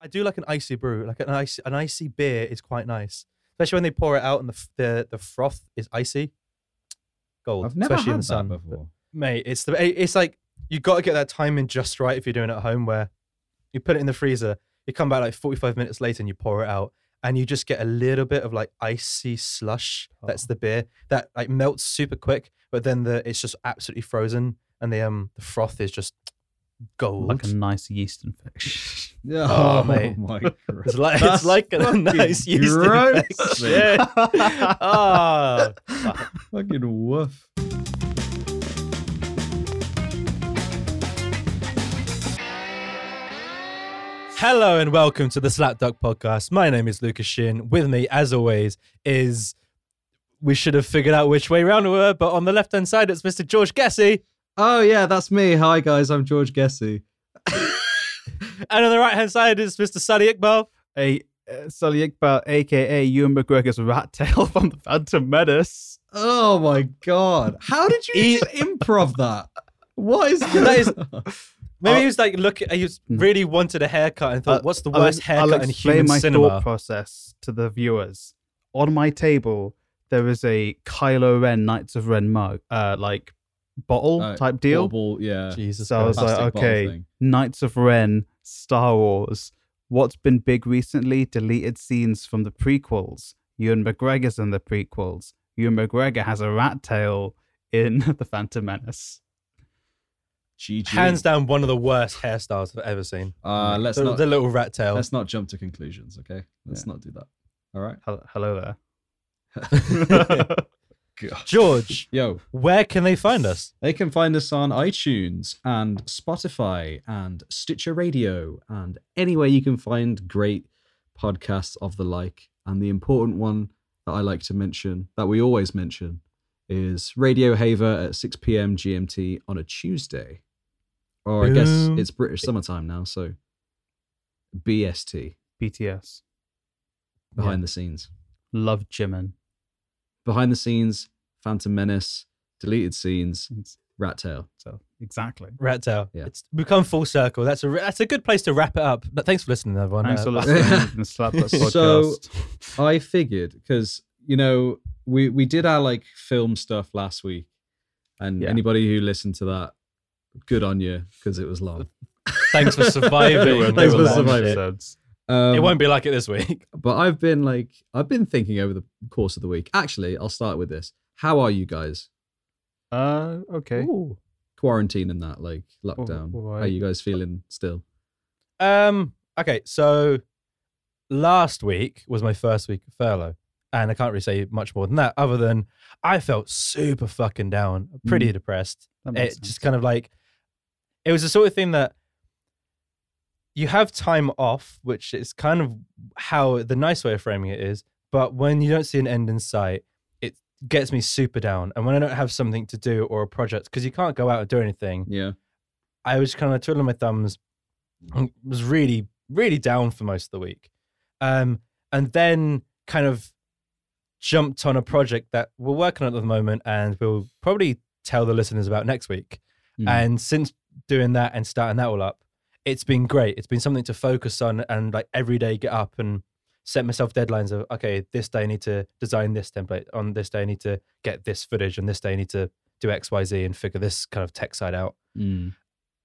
I do like an icy brew. Like an icy, an icy beer is quite nice, especially when they pour it out and the the, the froth is icy. Gold, I've never especially had in the sun. that before. Mate, it's the it's like you got to get that timing just right if you're doing it at home. Where you put it in the freezer, you come back like 45 minutes later and you pour it out, and you just get a little bit of like icy slush. That's Oh. the beer that like melts super quick, but then the it's just absolutely frozen, and the um the froth is just gold. Like a nice yeast infection. Oh, mate. my It's god. like it's like a nice yeast gross, infection. mate. Ah, Fucking woof. Hello and welcome to the Slap Duck Podcast. My name is Lucas Shin. With me, as always, is we should have figured out which way round we were, but on the left hand side, it's Mr. George Gessie, Oh yeah, that's me. Hi guys, I'm George Gessie. And on the right hand side is Mr. Sadi Iqbal. a uh, Sully Iqbal, aka Ewan McGregor's rat tail from the Phantom Menace. Oh my god. How did you He- improv that? What is going That is- Maybe Uh, he was like, look, he was Hmm. really wanted a haircut and thought, Uh, what's the I'll- worst I'll haircut in explain human my cinema? thought process to the viewers. On my table, there is a Kylo Ren Knights of Ren mug, uh, like bottle Uh, type deal. Bauble, yeah. Jesus So I was Christ. like, okay. Knights of Ren, Star Wars. What's been big recently? Deleted scenes from the prequels. Ewan McGregor's in the prequels. Ewan McGregor has a rat tail in The Phantom Menace. GG. Hands down, one of the worst hairstyles I've ever seen. Uh, let's the, not the little rat tail. let's not jump to conclusions, okay? Let's Yeah. not do that. All right. Hel- Hello there. God. George, Yo, where can they find us? they can find us on iTunes and Spotify and Stitcher Radio and anywhere you can find great podcasts of the like. And the important one that I like to mention, that we always mention, is Radio Haver at 6 p.m. GMT on a Tuesday. Or I guess Boom. it's British summertime now, so BST, BTS. behind the scenes. Love Jimin. Behind the scenes, Phantom Menace, deleted scenes, Rat Tail. So exactly. Rat tail. Yeah. It's become full circle. That's a that's a good place to wrap it up. But Thanks for listening, everyone. Thanks Uh, for listening to the Slap That So- I figured because you know we we did our like film stuff last week, and Yeah. anybody who listened to that, good on you because it was long. Thanks for surviving. Thanks for surviving. Um, It won't be like it this week. But I've been like I've been thinking over the course of the week. Actually, I'll start with this. How are you guys? Uh, okay. Ooh. Quarantine and that like lockdown. Oh, How are you guys feeling still? Um. Okay. So last week was my first week of furlough, and I can't really say much more than that, other than I felt super fucking down, pretty Mm. depressed. It makes just kind of like it was the sort of thing that you have time off, which is kind of how the nice way of framing it is. But when you don't see an end in sight, gets me super down. And when I don't have something to do or a project, because you can't go out and do anything, Yeah. I was kind of twiddling my thumbs, and was really, really down for most of the week. Um, and then kind of jumped on a project that we're working on at the moment and we'll probably tell the listeners about next week. Mm. And since doing that and starting that all up, it's been great. It's been something to focus on and like every day get up and set myself deadlines of okay, this day I need to design this template. On this day I need to get this footage, and this day I need to do X, Y, Z and figure this kind of tech side out. Mm.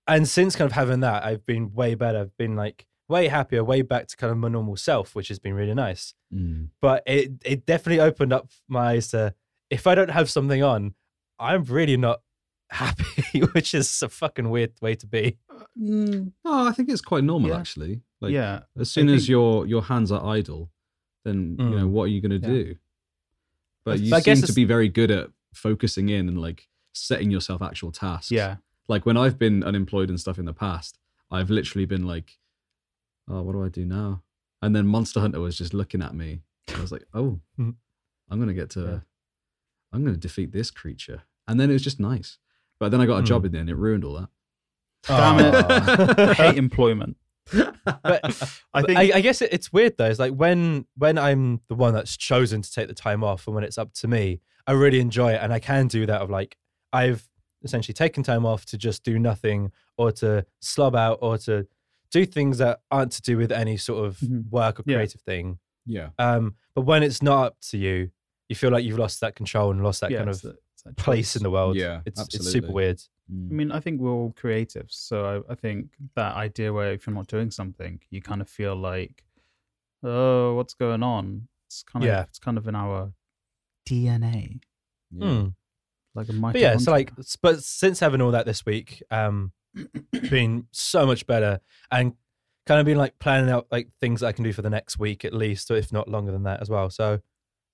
And since kind of having that, I've been way better. I've been like way happier, way back to kind of my normal self, which has been really nice. Mm. But it it definitely opened up my eyes to if I don't have something on, I'm really not happy, which is a fucking weird way to be. Mm. No, I think it's quite normal Yeah. actually. Like yeah. as soon as your your hands are idle, then you know Mm. what are you going to Yeah. do? But you guess seem to be very good at focusing in and like setting yourself actual tasks. Yeah. Like when I've been unemployed and stuff in the past, I've literally been like, "Oh, what do I do now?" And then Monster Hunter was just looking at me. I was like, "Oh, Mhm. I'm gonna get to, Yeah. I'm gonna defeat this creature." And then it was just nice. But then I got a Mm. job in the end. It ruined all that. Damn it. I hate employment. But I think I, I guess it, it's weird though. It's like when when I'm the one that's chosen to take the time off, and when it's up to me, I really enjoy it, and I can do that. Of like, I've essentially taken time off to just do nothing, or to slob out, or to do things that aren't to do with any sort of Mhm. work or Yeah. creative thing. Yeah. Um, but when it's not up to you, you feel like you've lost that control and lost that yeah, kind of place in the world. Yeah, it's it's super weird. Mm. I mean, I think we're all creatives, so I, I think that idea where if you're not doing something, you kind of feel like, oh, what's going on? It's kind of Yeah. it's kind of in our DNA, Yeah. Hmm. like a But yeah, so like, but since having all that this week, um, been so much better and kind of been like planning out like things that I can do for the next week at least, or if not longer than that as well. So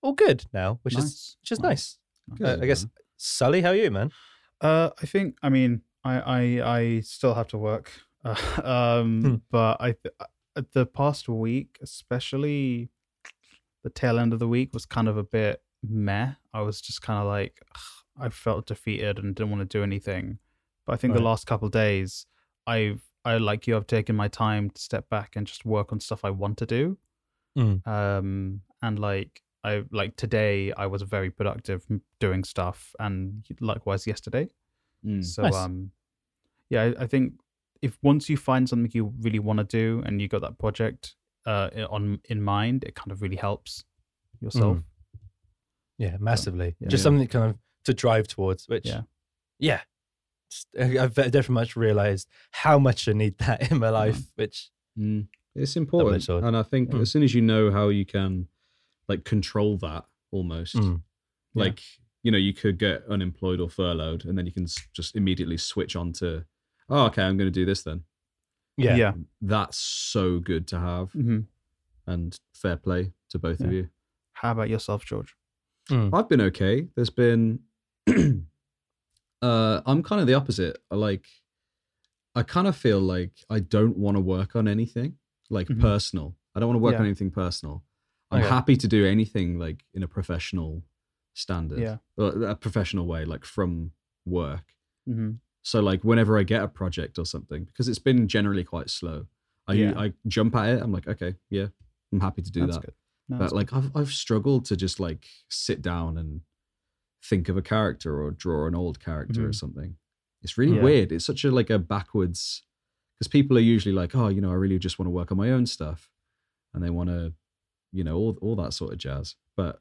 all good now, which is which is nice. nice. Uh, I guess Sully, how are you, man? Uh, I think. I mean, I I, I still have to work, uh, um, Hmm. but I th- uh, the past week, especially the tail end of the week, was kind of a bit meh. I was just kind of like, I felt defeated and didn't want to do anything. But I think the last couple of days, I've I like you, I've taken my time to step back and just work on stuff I want to do. Mm. Um, and like I like today, I was very productive doing stuff, and likewise yesterday. Mm. So Nice. um, yeah, I, I think if once you find something you really want to do and you got that project uh on in mind, it kind of really helps yourself. Mm. Yeah, massively. yeah. Just Yeah. something kind of to drive towards, which Yeah. yeah. I- I've definitely much realized how much I need that in my life, which Mm. It's important, and I think Mm. as soon as you know how you can, like, control that almost, Mm. Yeah. like you know, you could get unemployed or furloughed, and then you can just immediately switch on to, oh, okay, I'm going to do this then. yeah. yeah. That's so good to have, hmm and fair play to both of you. How about yourself, George? Mm. I've been okay. There's been uh I'm kind of the opposite. I like I kind of feel like I don't want to work on anything like Mhm. personal. I don't want to work Yeah. on anything personal. I'm Okay. happy to do anything like in a professional standard. Yeah. Or a professional way like from work. hmm So like whenever I get a project or something because it's been generally quite slow. I Yeah. I jump at it. I'm like, okay, yeah. I'm happy to do That's that good. No, but like I've I've struggled to just like sit down and think of a character or draw an old character or Mhm. something. It's really Yeah. weird. It's such a like a backwards because people are usually like, oh, you know, I really just want to work on my own stuff, and they want to, you know, all all that sort of jazz. But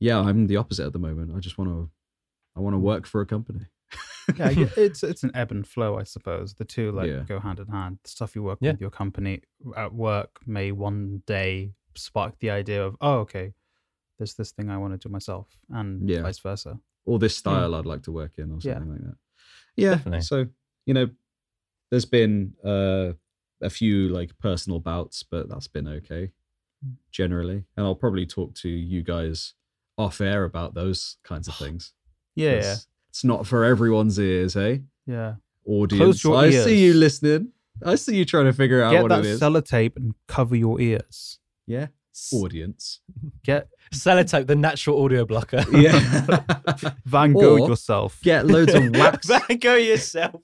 yeah, I'm the opposite at the moment. I just want to, I want to work for a company. yeah, yeah, it's it's an ebb and flow, I suppose. The two like Yeah. go hand in hand. The stuff you work Yeah. with your company at work may one day spark the idea of, oh, okay, there's this thing I want to do myself, and Yeah. vice versa. or this style I'd like to work in or Yeah. something like that. Yeah. Definitely. So, you know, there's been uh, a few like personal bouts, but that's been okay. Generally. And I'll probably talk to you guys off air about those kinds of things. Yeah, yeah, 'cause It's not for everyone's ears, eh? yeah. Audience. your I see you listening. I see you trying to figure out Get what that it is. sellotape and cover your ears. yeah. Audience. Get Sellotape, the natural audio blocker. Yeah. Van Gogh Or- yourself, Get loads of wax. Van Gogh yourself.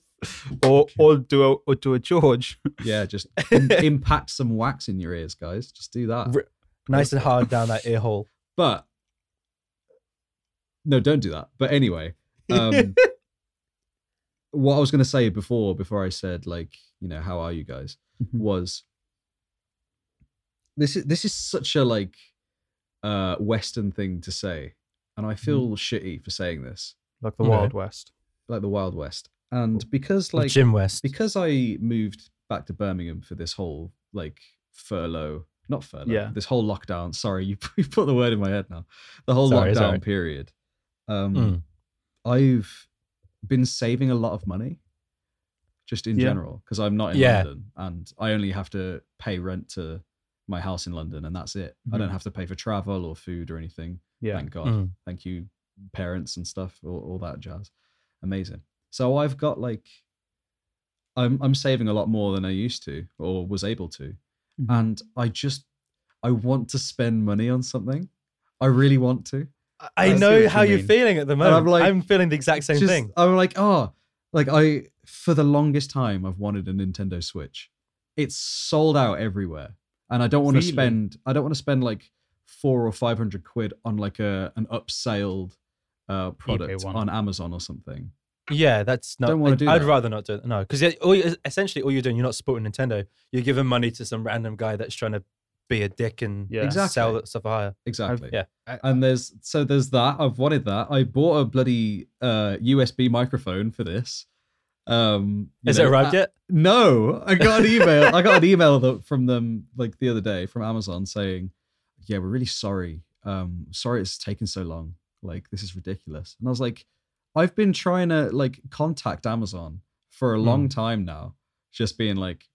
Or or do a or do a George. Yeah, just im- impact some wax in your ears, guys. Just do that. R- Nice and hard down that ear hole. But no, don't do that. But anyway, um, what I was going to say before, before I said like, you know, how are you guys, Mhm. was this is this is such a like uh Western thing to say, and I feel shitty for saying this, like the Okay. Wild West. like the Wild West, and because Like Jim West. because I moved back to Birmingham for this whole like furlough, not furlough, Yeah. this whole lockdown. Sorry, you, you put the word in my head now. The whole Sorry, lockdown sorry. period. Um, Mm. I've been saving a lot of money, just in Yeah. general, because I'm not in Yeah. London and I only have to pay rent to my house in London, and that's it. I don't Mhm. have to pay for travel or food or anything. Yeah. Thank God. Mm. Thank you, parents and stuff, all, all that jazz. Amazing. So I've got like, I'm I'm saving a lot more than I used to or was able to, Mhm. and I just I want to spend money on something. I really want to. I I know how you you're feeling at the moment. I'm like I'm, feeling the exact same Just- thing. I'm like, oh, like I for the longest time I've wanted a Nintendo Switch. It's sold out everywhere, and I don't want to Really? spend. I don't want to spend like four or five hundred quid on like a an upsailed uh, product on Amazon or something. Yeah, that's not. Don't wanna I'd, do I'd that. rather not do it. No, because all you- essentially all you're doing, you're not supporting Nintendo. You're giving money to some random guy that's trying to be a dick and Yeah. Exactly. sell that stuff higher. Exactly. yeah. And there's so there's that. I've wanted that. I bought a bloody uh USB microphone for this. Um you Has know, it arrived uh, yet? No, I got an email. I got an email that, from them like the other day from Amazon saying, "Yeah, we're really sorry. Um, sorry it's taken so long. Like this is ridiculous." And I was like, "I've been trying to like contact Amazon for a long time now, just being like,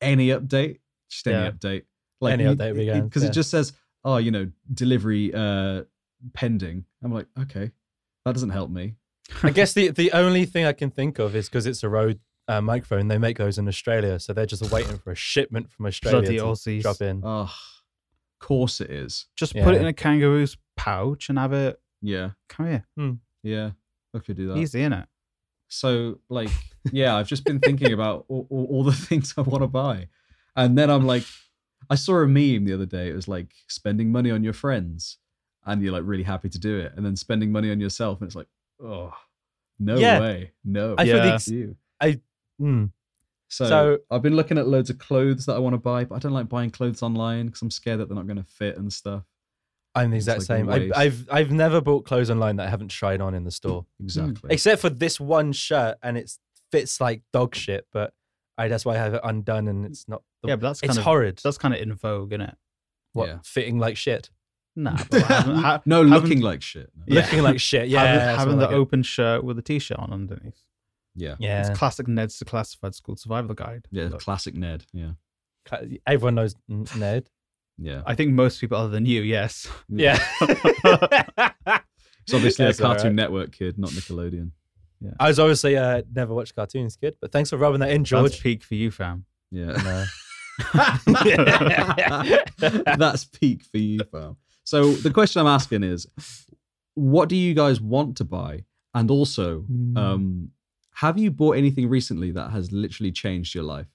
any update, just any Yeah. update, like Any update would it- because yeah. it just says, oh, you know, delivery uh pending." I'm like, okay, that doesn't help me. I guess the the only thing I can think of is because it's a Rode uh, microphone. They make those in Australia, so they're just waiting for a shipment from Australia Bloody to Aussies. drop in. Oh, course it is. Just put it in a kangaroo's pouch and have it. Yeah, Come here. yeah, I could do that. Easy, it. So, like, yeah, I've just been thinking about all, all, all the things I want to buy. And then I'm like, I saw a meme the other day. It was like spending money on your friends and you're like really happy to do it. And then spending money on yourself. And it's like, oh, no Yeah. way. No. I feel the Yeah. ex- you. Hmm. So, So- I've been looking at loads of clothes that I want to buy, but I don't like buying clothes online because I'm scared that they're not going to fit and stuff. I'm the exact like same. I, I've I've never bought clothes online that I haven't tried on in the store, Exactly. except for this one shirt, and it fits like dog shit. But I that's why I have it undone, and it's not. The, Yeah, but that's it's kind of horrid. that's kind of in vogue, isn't it? what Yeah. fitting like shit, Nah, having, ha- no, having- looking like shit. No. Yeah. looking like shit. Yeah, having, that's having the I like it. open shirt with a t-shirt on underneath. Yeah. Yeah, It's classic Ned's Declassified School Survival Guide. Yeah. Look, Classic Ned. Yeah. Everyone knows Ned. Yeah. I think most people other than you, yes. Yeah, It's obviously That's a Cartoon alright. Network kid, not Nickelodeon. Yeah. I was obviously uh, never watched cartoons, kid. But thanks for rubbing that in, That's George. peak for you, fam. Yeah. No. That's peak for you, fam. So the question I'm asking is, what do you guys want to buy? And also, Hmm. um, have you bought anything recently that has literally changed your life?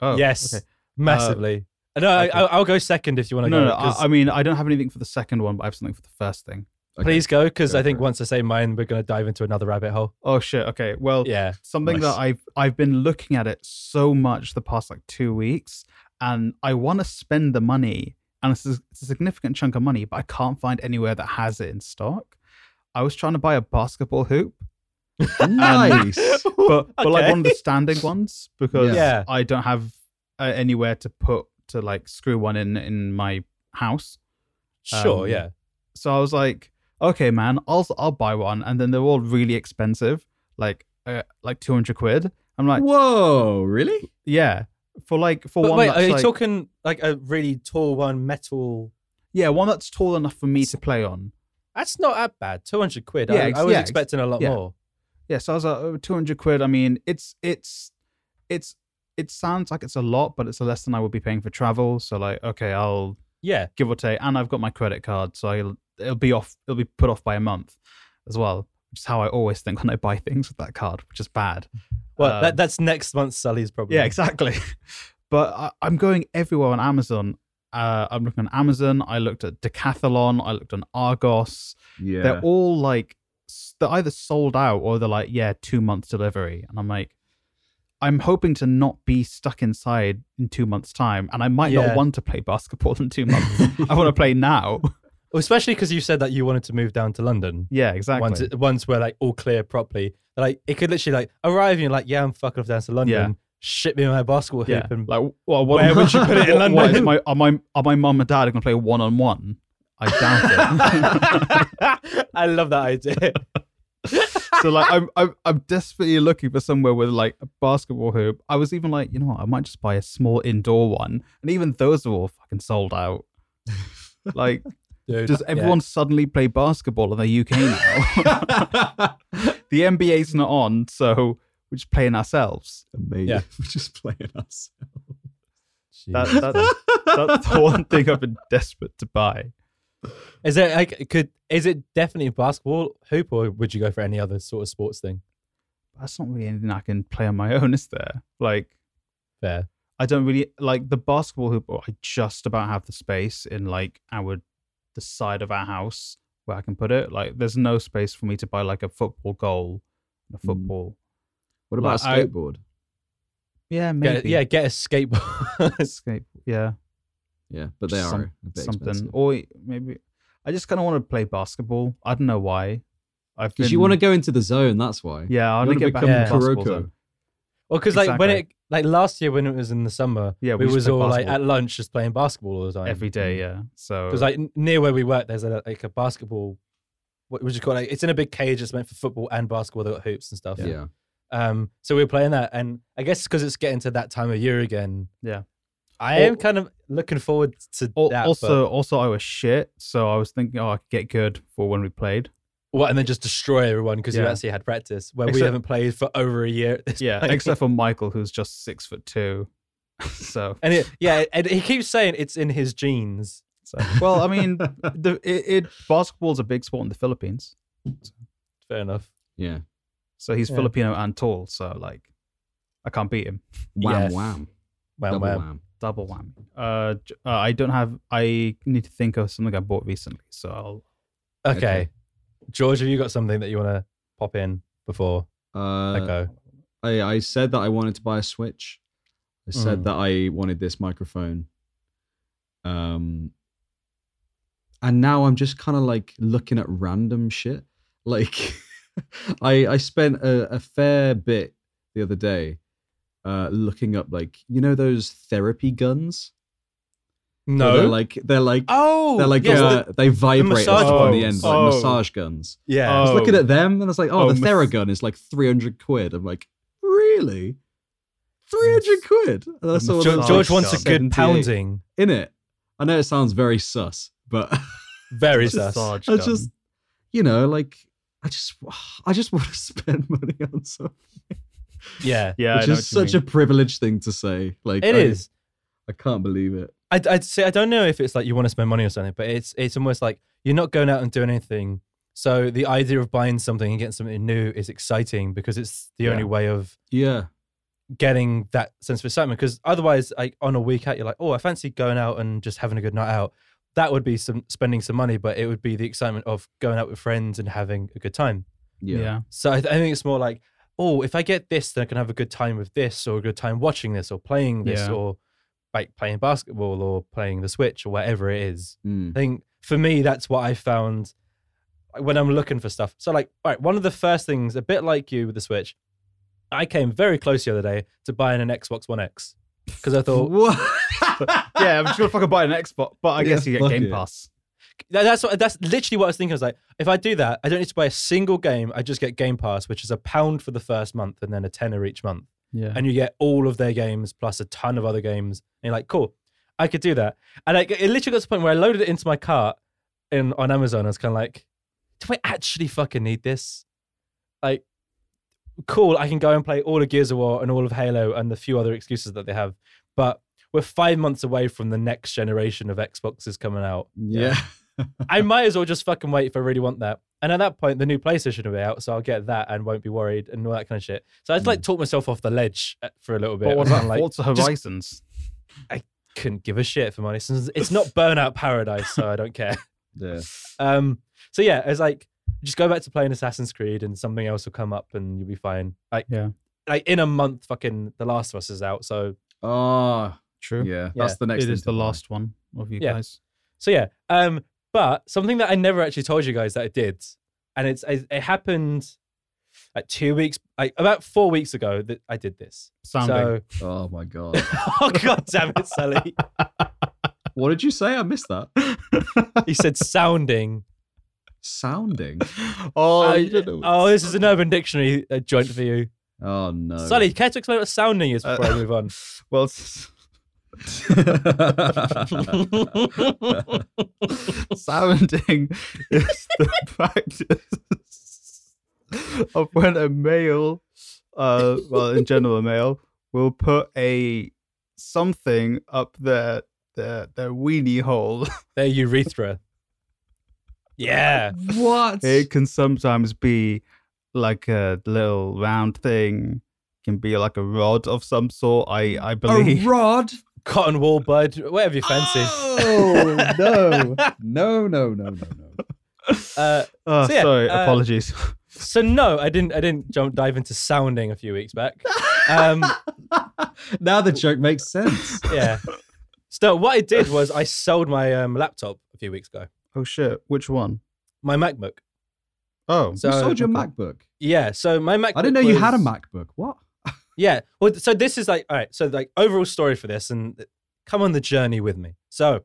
Oh, yes, okay. massively. No, I, okay. I'll, I'll go second if you want to No, go. no, 'cause- I, I mean, I don't have anything for the second one, but I have something for the first thing. Okay. Please go, because Go I think for it. once I say mine, we're going to dive into another rabbit hole. Oh shit. Okay. Well, Yeah. something Nice. that I've I've been looking at it so much the past like two weeks, and I want to spend the money, and it's a, it's a significant chunk of money, but I can't find anywhere that has it in stock. I was trying to buy a basketball hoop, Nice. but but like Okay. one of the standing ones because Yeah. I don't have uh, anywhere to put to like screw one in in my house. Sure, Um, yeah. So I was like, okay, man, I'll I'll buy one, and then they're all really expensive, like uh, like two hundred quid. I'm like, Whoa, really? yeah, for like for But one wait, are you like, talking like a really tall one, metal? yeah, one that's tall enough for me to play on. That's not that bad. 200 quid. Yeah, I, I was yeah, expecting a lot yeah. more. Yeah, so I was like, oh, two hundred quid. I mean, it's it's it's it sounds like it's a lot, but it's less than I would be paying for travel. So like, okay, I'll Yeah. give or take, and I've got my credit card, so I'll, it'll be off. It'll be put off by a month as well, which is how I always think when I buy things with that card, which is bad. Well, Um, that, that's next month's Sully's problem. Yeah, exactly. but I, I'm going everywhere on Amazon. Uh, I'm looking on Amazon. I looked at Decathlon. I looked on Argos. Yeah. They're all like they're either sold out or they're like yeah two months delivery. And I'm like, I'm hoping to not be stuck inside in two months time, and I might Yeah. not want to play basketball in two months. I want to play now. Well, especially because you said that you wanted to move down to London. yeah, exactly. Once, it, once we're like all clear properly, like it could literally like arrive and you're like, yeah, I'm fucking off down to London. Yeah. Ship me my basketball hoop yeah, and like well, what, where would you put it in what- what London? my, are my are my mum and dad going to play one on one? I doubt it. I love that idea. So like I'm, I'm I'm desperately looking for somewhere with like a basketball hoop. I was even like, you know what, I might just buy a small indoor one, and even those are all fucking sold out. Like, Dude, does yeah. everyone suddenly play basketball in the UK now? the NBA's not on, so we're just playing ourselves. Amazing. Yeah. We're just playing us. That, that, that's the one thing I've been desperate to buy. Is it like could is it definitely basketball hoop or would you go for any other sort of sports thing? That's not really anything I can play on my own, is there? Like, Fair. I don't really like the basketball hoop. Oh, I just about have the space in like our the side of our house where I can put it. Like, there's no space for me to buy like a football goal a mm. football. What about Like, I- a skateboard? Yeah, Get, maybe. yeah, get a skateboard. Escape. Yeah, Yeah, but they are some- a bit something. expensive. Or maybe I just kind of want to play basketball. I don't know why. I've Because been, you want to go into the zone, that's why. Yeah, I You want to wanna get back become into Yeah. basketball. Kuroko. zone. well, because like when it like last year when it was in the summer, Yeah, we, we was used to play all like at lunch just playing basketball all the time every day. Yeah, so Because like near where we work, there's a, like a basketball. What would you call it? Like, it's in a big cage. It's meant for football and basketball. They've got hoops and stuff. Yeah. Um, so we were playing that, and I guess because it's getting to that time of year again. Yeah. I am kind of looking forward to Al- that. also, but- also I was shit, so I was thinking, oh, I could get good for when we played. what, and then just destroy everyone because you actually had practice. Where we haven't played for over a year. This Yeah, point. except for Michael, who's just six foot two. so, and it, yeah, and he keeps saying it's in his genes. so well, I mean, the it, it basketball's a big sport in the Philippines, Fair enough. Yeah. so he's Yeah. Filipino and tall, so like, I can't beat him. Wham Yeah. wham. Well, Double well. wham. Double whammy. Uh, j- uh, I don't have. I need to think of something I bought recently, so I'll. Okay. Okay. George, have you got something that you want to pop in before Uh, I go? I, I said that I wanted to buy a Switch. I said Mm. that I wanted this microphone. Um, and now I'm just kind of like looking at random shit. Like, I I spent a, a fair bit the other day uh, looking up like you know those therapy guns. No. they're like they're like oh, they're like yes, uh, the- they vibrate massage on the ones. end like Oh. massage guns. yeah. I was looking Oh. at them and I was like, oh, Oh, the mas- Theragun is like 300 quid. I'm like, really? 300 quid? And I The George, that's George wants a good pounding. in it. I know it sounds very sus, but Very Just sus. Massage I gun. just, you know, like, I just, I just want to spend money on something, Yeah. Yeah, which know is such a privileged thing to say. Like, It I, is. I can't believe it. I'd, I'd say I don't know if it's like you want to spend money or something, but it's it's almost like you're not going out and doing anything. So the idea of buying something and getting something new is exciting because it's the only way of Yeah, getting that sense of excitement. Because otherwise, like on a week out, you're like, oh, I fancy going out and just having a good night out. That would be some spending some money, but it would be the excitement of going out with friends and having a good time. yeah, yeah. So I, th- I think it's more like, oh, if I get this, then I can have a good time with this, or a good time watching this, or playing this, Yeah. or like playing basketball, or playing the Switch, or whatever it is. Mm. I think for me, that's what I found when I'm looking for stuff. So, like, right, one of the first things, a bit like you with the Switch, I came very close the other day to buying an Xbox One X because I thought What? yeah, I'm just gonna fucking buy an Xbox, but I Yeah, guess you get Game it. Pass. That- that's what, that's literally what I was thinking. I was like, if I do that, I don't need to buy a single game. I just get Game Pass, which is a pound for the first month and then a tenner each month. Yeah, and you get all of their games plus a ton of other games. And you're like, cool, I could do that. And like, it literally got to the point where I loaded it into my cart in on Amazon. I was kind of like, do I actually fucking need this? Like, cool, I can go and play all of Gears of War and all of Halo and the few other excuses that they have. But we're five months away from the next generation of Xboxes coming out. yeah. I might as well just fucking wait if I really want that. And at that point, the new PlayStation will be out, so I'll get that and won't be worried and all that kind of shit. So I just like talk myself off the ledge uh, for a little bit. but what was about kinda like, Forza just Horizons? couldn't give a shit for money. Since It's not Burnout Paradise, so I don't care. yeah. Um, so yeah, it's like just go back to playing Assassin's Creed, and something else will come up, and you'll be fine. Like Yeah. like in a month, fucking The Last of Us is out. So Oh, True. yeah. Yeah. That's the next It thing is the buy. last one of you Yeah. guys. so yeah. Um, but something that I never actually told you guys that I did, and it's it, it happened like two weeks, like about four weeks ago that I did this. Sounding. So Oh my god. oh god damn it, Sully. what did you say? I missed that. He said sounding. Sounding. oh, Uh, you don't know. oh, this is an Urban Dictionary uh, joint for you, Oh no. Sully. Care to explain what sounding is before I move on? well, s- sounding is the practice of when a male, uh, well, in general, a male will put a something up their their their weenie hole. Their urethra. Yeah. what? It can sometimes be like a little round thing. Can be like a rod of some sort. I I believe. a rod? Cotton wool bud, whatever you fancy. Oh no. No, no, no, no, no. Uh, Oh, So, yeah, sorry. uh, apologies. So no, I didn't. I didn't jump dive into sounding a few weeks back. Um, now the joke makes sense. yeah. So what I did was I sold my um, laptop a few weeks ago. Oh shit! Which one? My MacBook. Oh, So you sold your okay. MacBook. Yeah. So my MacBook. I didn't know you had a MacBook. What? Yeah. Well, so this is like, all right. So like overall story for this, and come on the journey with me. So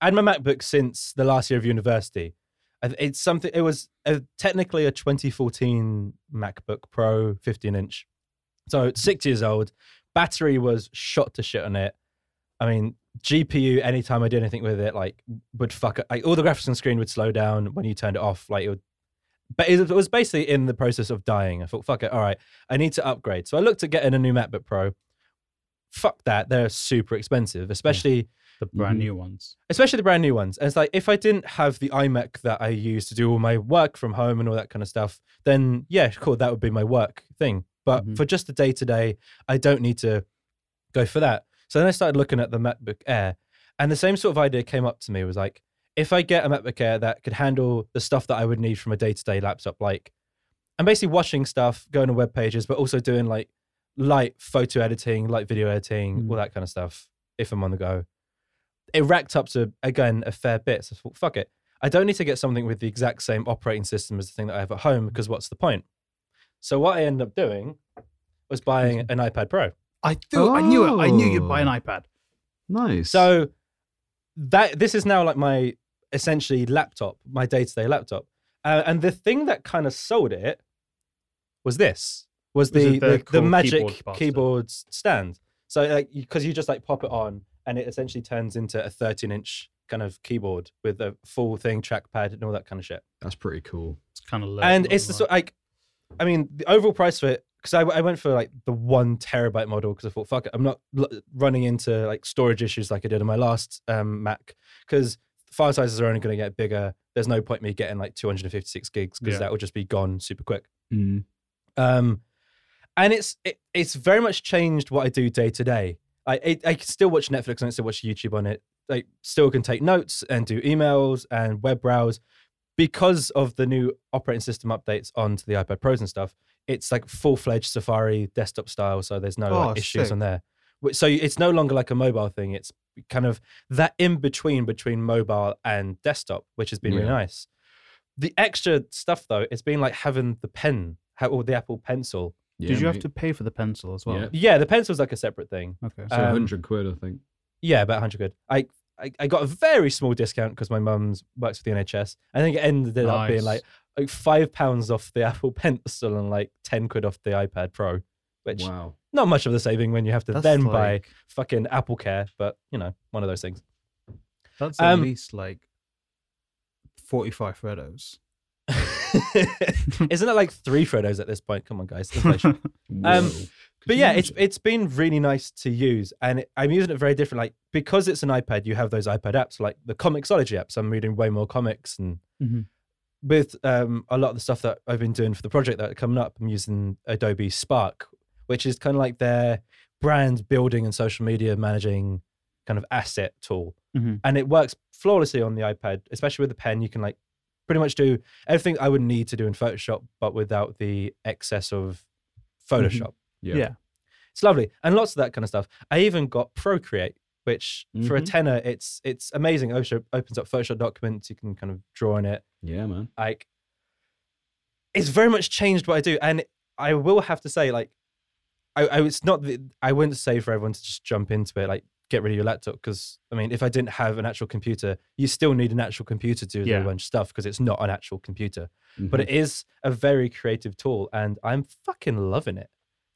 I had my MacBook since the last year of university. It's something. It was a, technically a 2014 MacBook Pro 15 inch. So six years old. Battery was shot to shit on it. I mean, GPU. Anytime I did anything with it, like would fuck. Like all the graphics on screen would slow down when you turned it off. Like it would. But it was basically in the process of dying. I thought, fuck it. All right, I need to upgrade. So I looked at getting a new MacBook Pro. Fuck that. They're super expensive, especially the brand Mhm. new ones. especially the brand new ones. And it's like if I didn't have the iMac that I use to do all my work from home and all that kind of stuff, then yeah, cool, that would be my work thing. But Mhm. for just the day to day, I don't need to go for that. So then I started looking at the MacBook Air, and the same sort of idea came up to me. Was like, if I get a MacBook Air that could handle the stuff that I would need from a day to day laptop, like I'm basically watching stuff, going to web pages, but also doing like light photo editing, light video editing, Mhm. all that kind of stuff. If I'm on the go, it racked up to again a fair bit. So I thought, fuck it, I don't need to get something with the exact same operating system as the thing that I have at home because what's the point? So what I ended up doing was buying an iPad Pro. I thought I knew it. I knew you'd buy an Oh. iPad. Nice. So that this is now like my essentially laptop, my day to day laptop. Uh, and the thing that kind of sold it was this was Was the it the the, the magic keyboard bastard? keyboard stand. So like because you just like pop it on and it essentially turns into a 13 inch kind of keyboard with a full thing trackpad and all that kind of shit. that's pretty cool. It's kind of low. and low it's the bar. sort like I mean the overall price for it because I, I went for like the one terabyte model because I thought fuck it I'm not l- running into like storage issues like I did on my last um, Mac because file sizes are only going to get bigger. There's no point me getting like 256 gigs because Yeah. that will just be gone super quick. Mm. Um, and it's it, it's very much changed what I do day to day. I I I can still watch Netflix and I still watch YouTube on it. I still can take notes and do emails and web browse because of the new operating system updates onto the iPad Pros and stuff. It's like full fledged Safari desktop style, so there's no Oh, like, issues sick. on there. Wh- So it's no longer like a mobile thing. It's kind of that in between between mobile and desktop, which has been really nice. The extra stuff though, it's been like having the pen, or the Apple Pencil. Yeah, Did you have to pay for the pencil as well? Yeah. Yeah, the pencil's like a separate thing. Okay. So Um, 100 quid, I think. Yeah, about 100 quid. I, I, I got a very small discount because my mum's works for the NHS. I think it ended up being like, like five pounds off the Apple Pencil and like 10 quid off the iPad Pro, which Wow. not much of the saving when you have to That's then buy fucking Apple Care, but you know, one of those things. That's at um, least like forty-five Freddos. Isn't it like three Frodos at this point? Come on, guys. Um, but yeah, it's it's been really nice to use, and it, I'm using it very different. Like because it's an iPad, you have those iPad apps, like the Comixology apps. I'm reading way more comics, and Mhm. with um, a lot of the stuff that I've been doing for the project that are coming up, I'm using Adobe Spark, which is kind of like their brand building and social media managing kind of asset tool, Mhm. and it works flawlessly on the iPad, especially with the pen. You can like pretty much do everything I would need to do in Photoshop, but without the excess of Photoshop. yeah. yeah. It's lovely, and lots of that kind of stuff. I even got Procreate, which for a tenner, it's it's amazing. Osho opens up Photoshop documents. You can kind of draw in it. Yeah, man. Like, it's very much changed what I do, and I will have to say, like, I, I it's not that I wouldn't say for everyone to just jump into it, like get rid of your laptop, because I mean, if I didn't have an actual computer, you still need an actual computer to do Yeah. a bunch of stuff because it's not an actual computer but Mhm. it is a very creative tool and i'm fucking loving it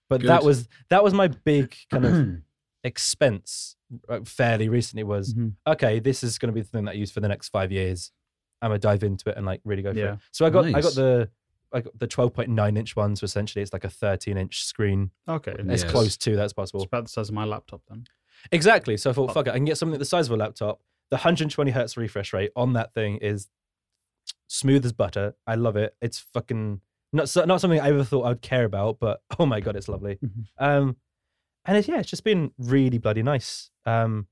but that was that was my big kind of expense uh, fairly recently was Mhm. okay this is going to be the thing that i use for the next five years i'm gonna dive into it and like really go for Yeah. it so i got i got the I got the 12.9 inch one so essentially it's like a 13 inch screen Okay. as Yes. close to that's It's possible about the size of my laptop then. exactly so i thought Oh. fuck it i can get something the size of a laptop the 120 hertz refresh rate on that thing is smooth as butter i love it it's fucking not so- not something i ever thought i'd care about but oh my god it's lovely Mhm. um and it's yeah it's just been really bloody nice um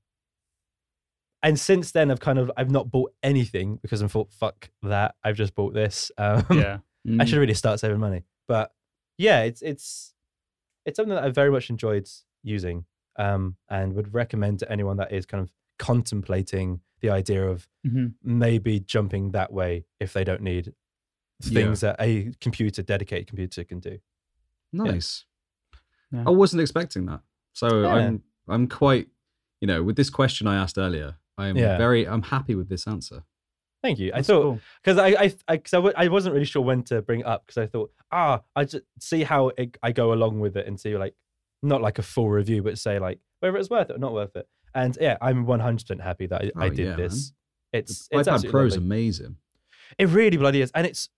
and since then i've kind of i've not bought anything because i thought fuck that i've just bought this um Yeah. I should really start saving money. But yeah, it's it's it's something that I very much enjoyed using, um, and would recommend to anyone that is kind of contemplating the idea of Mhm. maybe jumping that way if they don't need things that a computer, dedicated computer, can do. Nice. Yeah. I wasn't expecting that. So Yeah. I'm I'm quite, you know, with this question I asked earlier, I'm Yeah. very I'm happy with this answer. Thank you. I That's thought cool. because I I I, cause I, w- I wasn't really sure when to bring it up because I thought ah I just see how it, I go along with it and see like not like a full review but say like whether it's worth it or not worth it. And yeah, I'm 100 percent happy that I, I Oh, did yeah, this. It's The it's iPad Pro is amazing. It really bloody is, and it's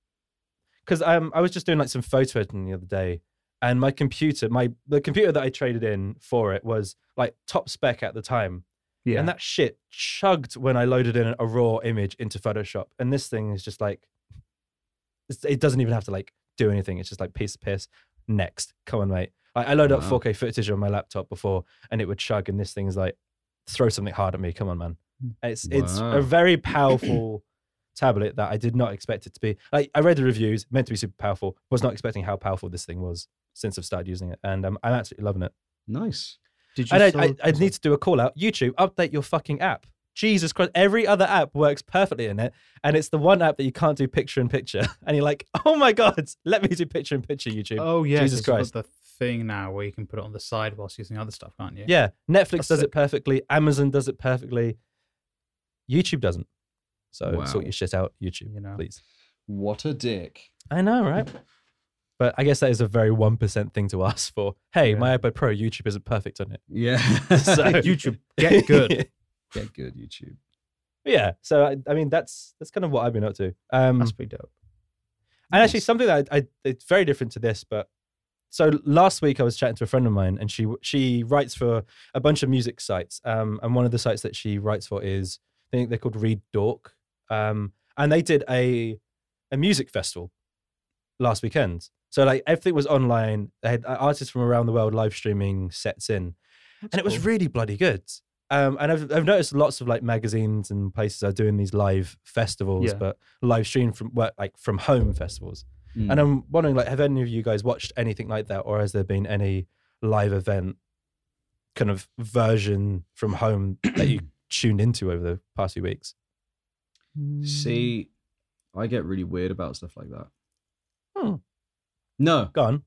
because um I was just doing like some photo editing the other day, and my computer, my the computer that I traded in for it was like top spec at the time, Yeah. and that shit chugged when I loaded in a raw image into Photoshop, and this thing is just like it doesn't even have to like do anything. It's just like piece of piss. Next, come on, mate. I, I loaded up 4K footage on my laptop before, and it would chug, and this thing is like throw something hard at me. Come on, man. It's it's a very powerful tablet that I did not expect it to be. Like I read the reviews, meant to be super powerful. Was not expecting how powerful this thing was since I've started using it, and um, I'm absolutely loving it. Nice. Did you And I, still- I, I need to do a call out. YouTube, update your fucking app. Jesus Christ! Every other app works perfectly in it, and it's the one app that you can't do picture in picture. And you're like, oh my god, let me do picture in picture. YouTube. Oh yeah, Jesus 'cause you've Christ. the thing now where you can put it on the side whilst using other stuff, can't you? Yeah, Netflix That's does sick. it perfectly. Amazon does it perfectly. YouTube doesn't. So Wow. sort your shit out, YouTube, You know. please. What a dick. I know, right? But I guess that is a very one percent thing to ask for. Hey, my Yeah. iPad Pro, YouTube isn't perfect on it. Yeah. So YouTube, get good. Get good, YouTube. yeah. So I, I mean, that's that's kind of what I've been up to. Um, That's pretty dope. And actually, something that I, I it's very different to this, but so last week I was chatting to a friend of mine, and she she writes for a bunch of music sites. Um, and one of the sites that she writes for is I think they're called Read Dork. Um, and they did a a music festival last weekend. So like everything was online. They had uh, artists from around the world live streaming sets in, and it was cool. really bloody good. Um, and I've, I've noticed lots of like magazines and places are doing these live festivals, Yeah. but live stream from work like from home festivals. Mm. And I'm wondering, like, have any of you guys watched anything like that, or has there been any live event kind of version from home that you tuned into over the past few weeks? See, I get really weird about stuff like that. No, Go on.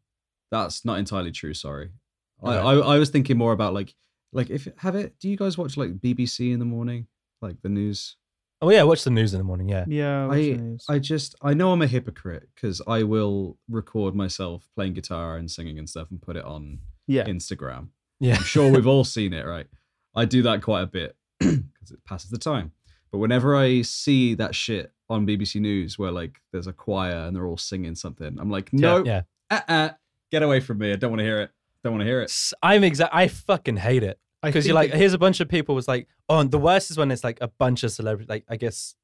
that's not entirely true. Sorry. I, Okay. I I was thinking more about like like if have it. Do you guys watch like BBC in the morning, like the news? Oh yeah, watch the news in the morning. Yeah, Yeah, I? I just I know I'm a hypocrite because I will record myself playing guitar and singing and stuff and put it on yeah, Instagram. yeah, I'm sure we've all seen it, right? I do that quite a bit because it passes the time. But whenever I see that shit on BBC News where like there's a choir and they're all singing something, I'm like, no, yeah. uh-uh, get away from me. I don't want to hear it. Don't want to hear it. S- I'm exact. I fucking hate it because you're like, it- here's a bunch of people. Was like, oh, and the worst is when it's like a bunch of celebrities. Like, I guess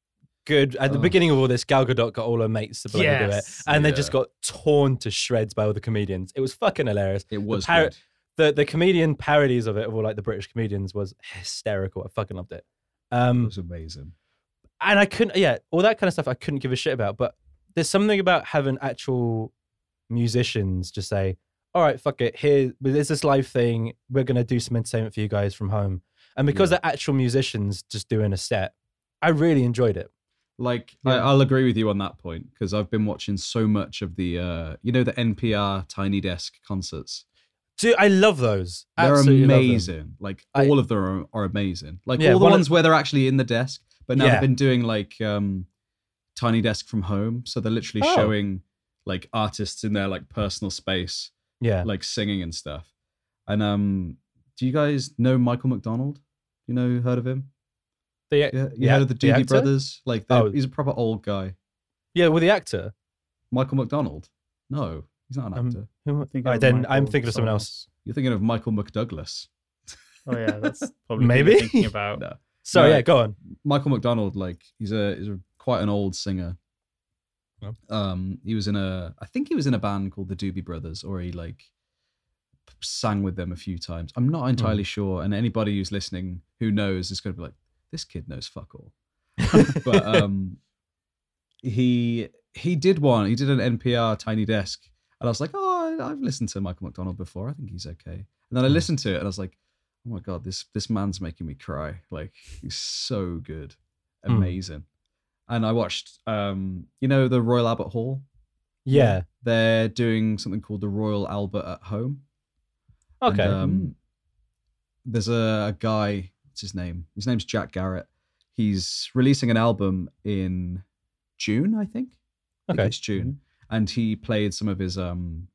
good at the Ugh. beginning of all this. Gal Gadot got all her mates to bloody do it, Yes, and they just got torn to shreds by all the comedians. It was fucking hilarious. It was par- good. the the comedian parodies of it of all like the British comedians was hysterical. I fucking loved it. It Um, was amazing. and I couldn't, yeah, all that kind of stuff I couldn't give a shit about. But there's something about having actual musicians just say, "All right, fuck it, here, there's this live thing. We're gonna do some entertainment for you guys from home." And because Yeah. they're actual musicians just doing a set, I really enjoyed it. Like I, Yeah. I'll agree with you on that point because I've been watching so much of the uh you know the NPR Tiny Desk concerts. Dude, I love those. They're amazing. Like I- all of them are, are amazing. Like Yeah, all the one of- ones where they're actually in the desk, but now Yeah. they've been doing like um Tiny Desk from home. So they're literally Oh. showing like artists in their like personal space, Yeah. like singing and stuff. And um do you guys know Michael McDonald? You know heard of him? The, Yeah, you Yeah, heard of the Doobie? Brothers? Like Oh. he's a proper old guy. yeah, with the actor. Michael McDonald? No, he's not an Um, actor. Who, I think Alright, of then I'm thinking of someone else. You're thinking of Michael McDouglas. Oh yeah, that's probably Maybe? Thinking about. No. So No. yeah, go on. Michael McDonald, like he's a he's a quite an old singer. Oh. Um, he was in a I think he was in a band called the Doobie Brothers, or he like sang with them a few times. I'm not entirely sure, and anybody who's listening who knows is going to be like, this kid knows fuck all. but um, he he did one. He did an NPR Tiny Desk, and I was like, oh, I've listened to Michael McDonald before. I think he's okay. And then I Hmm. listened to it, and I was like, oh my god, this this man's making me cry. Like he's so good, Hmm. amazing. And I watched, um, you know, the Royal Albert Hall. Yeah. They're doing something called the Royal Albert at Home. And, Okay. um, there's a, a guy. What's his name? His name's Jack Garratt. He's releasing an album in June, I think. I think Okay. it's June, and he played some of his um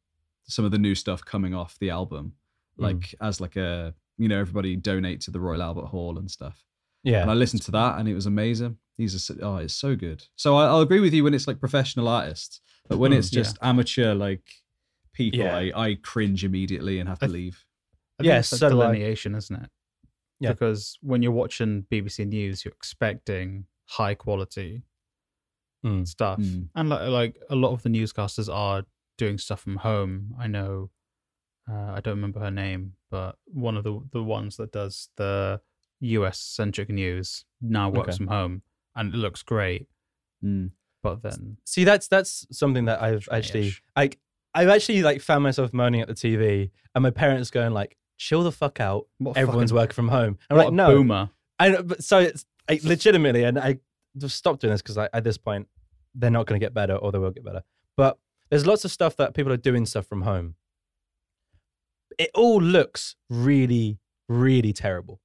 some of the new stuff coming off the album, Mm. like as like a you know everybody donate to the Royal Albert Hall and stuff. yeah. And I listened to that, and it was amazing. He's a, s- oh, it's so good. So I, I'll agree with you when it's like professional artists, but when Mm, it's yeah. just amateur like people, Yeah. I, I cringe immediately and have to I leave. I Yeah, it's a so do I. delineation, isn't it? Yeah. Because when you're watching BBC News, you're expecting high quality Mm. stuff, Mm. and like, like a lot of the newscasters are doing stuff from home. I know, uh, I don't remember her name, but one of the the ones that does the US centric news now works Okay. from home, and it looks great. Mm. But then, See, that's that's something that I've actually Trash. like. I've actually like found myself moaning at the TV, and my parents going like, "Chill the fuck out. what Everyone's fucking- working from home." I'm like, a "No." boomer. I but so it's like, legitimately, and I just stopped doing this because at this point they're not going to get better, or they will get better. But there's lots of stuff that people are doing stuff from home. It all looks really, really terrible,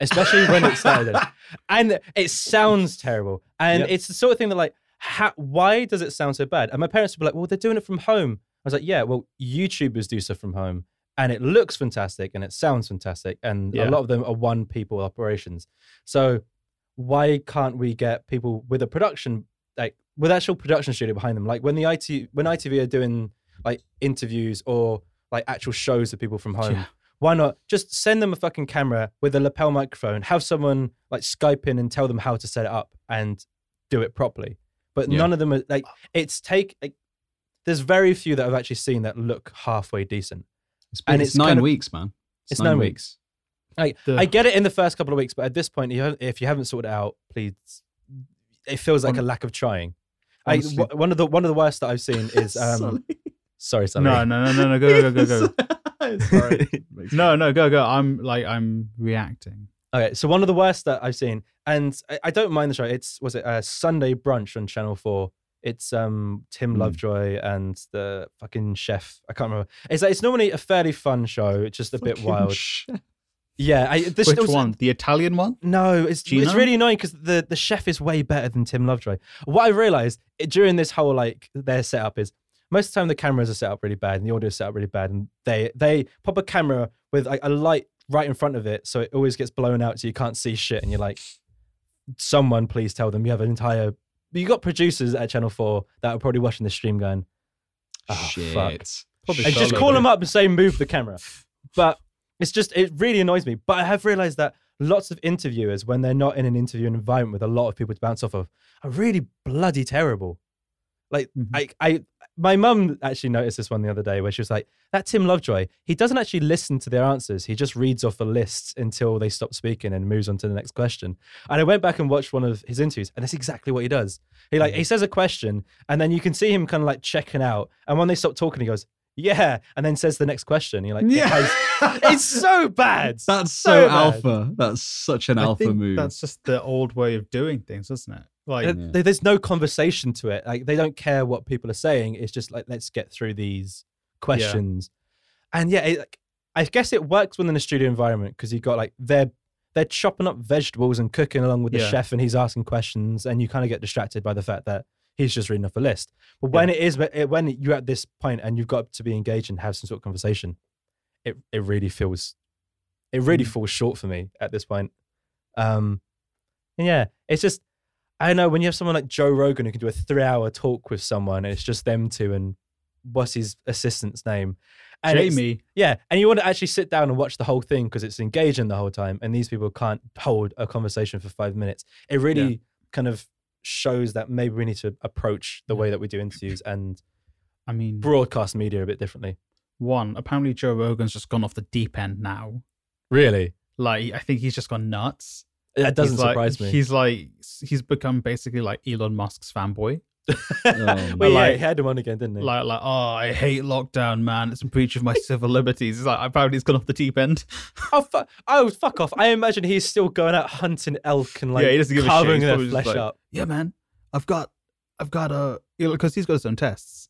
especially when it started, and it sounds terrible. And Yep. it's the sort of thing that like, how, why does it sound so bad? And my parents would be like, "Well, they're doing it from home." I was like, "Yeah, well, YouTubers do stuff from home." And it looks fantastic and it sounds fantastic. And Yeah. a lot of them are one people operations. So why can't we get people with a production like with actual production studio behind them? Like when the IT when ITV are doing like interviews or like actual shows of people from home, Yeah. why not just send them a fucking camera with a lapel microphone, have someone like Skype in and tell them how to set it up and do it properly. But Yeah. none of them are like it's take like there's very few that I've actually seen that look halfway decent. It's, been, And it's, it's nine kind of- weeks, man. It's nine weeks. The- I get it in the first couple of weeks, but at this point, if you haven't sorted it out, please, it feels like a lack of trying. I, honestly- w- one of the one of the worst that I've seen is um, sorry, Sully. no, no, no, no, no, go, go, go, go. Sorry. No, no, go, go. I'm like, I'm reacting. Okay, so one of the worst that I've seen, and I, I don't mind the show. It's was it a Sunday brunch on Channel Four. It's um Tim Hmm. Lovejoy and the fucking chef. I can't remember. It's like, it's normally a fairly fun show. It's just a bit wild. shit. Yeah, I, this Which was- one? The Italian one? No, it's it's really annoying because the the chef is way better than Tim Lovejoy. What I realized during this whole like their setup is most of the time the cameras are set up really bad and the audio is set up really bad, and they they pop a camera with like a light right in front of it, so it always gets blown out, so you can't see shit, and you're like, someone please tell them you have an entire. You got producers at Channel Four that are probably watching the stream going, oh, shit. fuck. Probably and just call them up and say move the camera. But it's just it really annoys me. But I have realized that lots of interviewers, when they're not in an interviewing environment with a lot of people to bounce off of, are really bloody terrible. Like Mhm. I, I, my mum actually noticed this one the other day where she was like, "That Tim Lovejoy, he doesn't actually listen to their answers. He just reads off a list until they stop speaking and moves on to the next question." And I went back and watched one of his interviews, and that's exactly what he does. He like he says a question, and then you can see him kind of like checking out. And when they stop talking, he goes, "Yeah," and then says the next question. You're like, Yeah. "Guys, it's so bad. That's So so, bad. alpha. That's such an I alpha think move. That's just the old way of doing things, isn't it? Like, Yeah. there- There's no conversation to it. Like they don't care what people are saying. It's just like let's get through these questions. And yeah, it, like, I guess it works within a studio environment because you've got like they're they're chopping up vegetables and cooking along with the Yeah. chef, and he's asking questions, and you kind of get distracted by the fact that he's just reading off a list. But when it is when you're at this point and you've got to be engaged and have some sort of conversation, it it really feels it really Mm. falls short for me at this point. Um, and yeah, it's just I don't know when you have someone like Joe Rogan who can do a three-hour talk with someone, and it's just them two and what's his assistant's name, and Jamie. yeah, and you want to actually sit down and watch the whole thing because it's engaging the whole time, and these people can't hold a conversation for five minutes. It really kind of shows that maybe we need to approach the way that we do interviews and I mean, broadcast media a bit differently. one, apparently Joe Rogan's just gone off the deep end now. Really, Like, I think he's just gone nuts. that doesn't He's like- surprise me. He's like, he's become basically like Elon Musk's fanboy. Um, well, yeah, like- he had him on again, didn't he? Like, like, oh, I hate lockdown, man. It's a breach of my civil liberties. It's like apparently it's gone off the deep end. oh, fu- oh, fuck off! I imagine he's still going out hunting elk and like Yeah, he doesn't give a shit. carving He's their flesh like, up. Yeah, man. I've got, I've got a because he's got his own tests.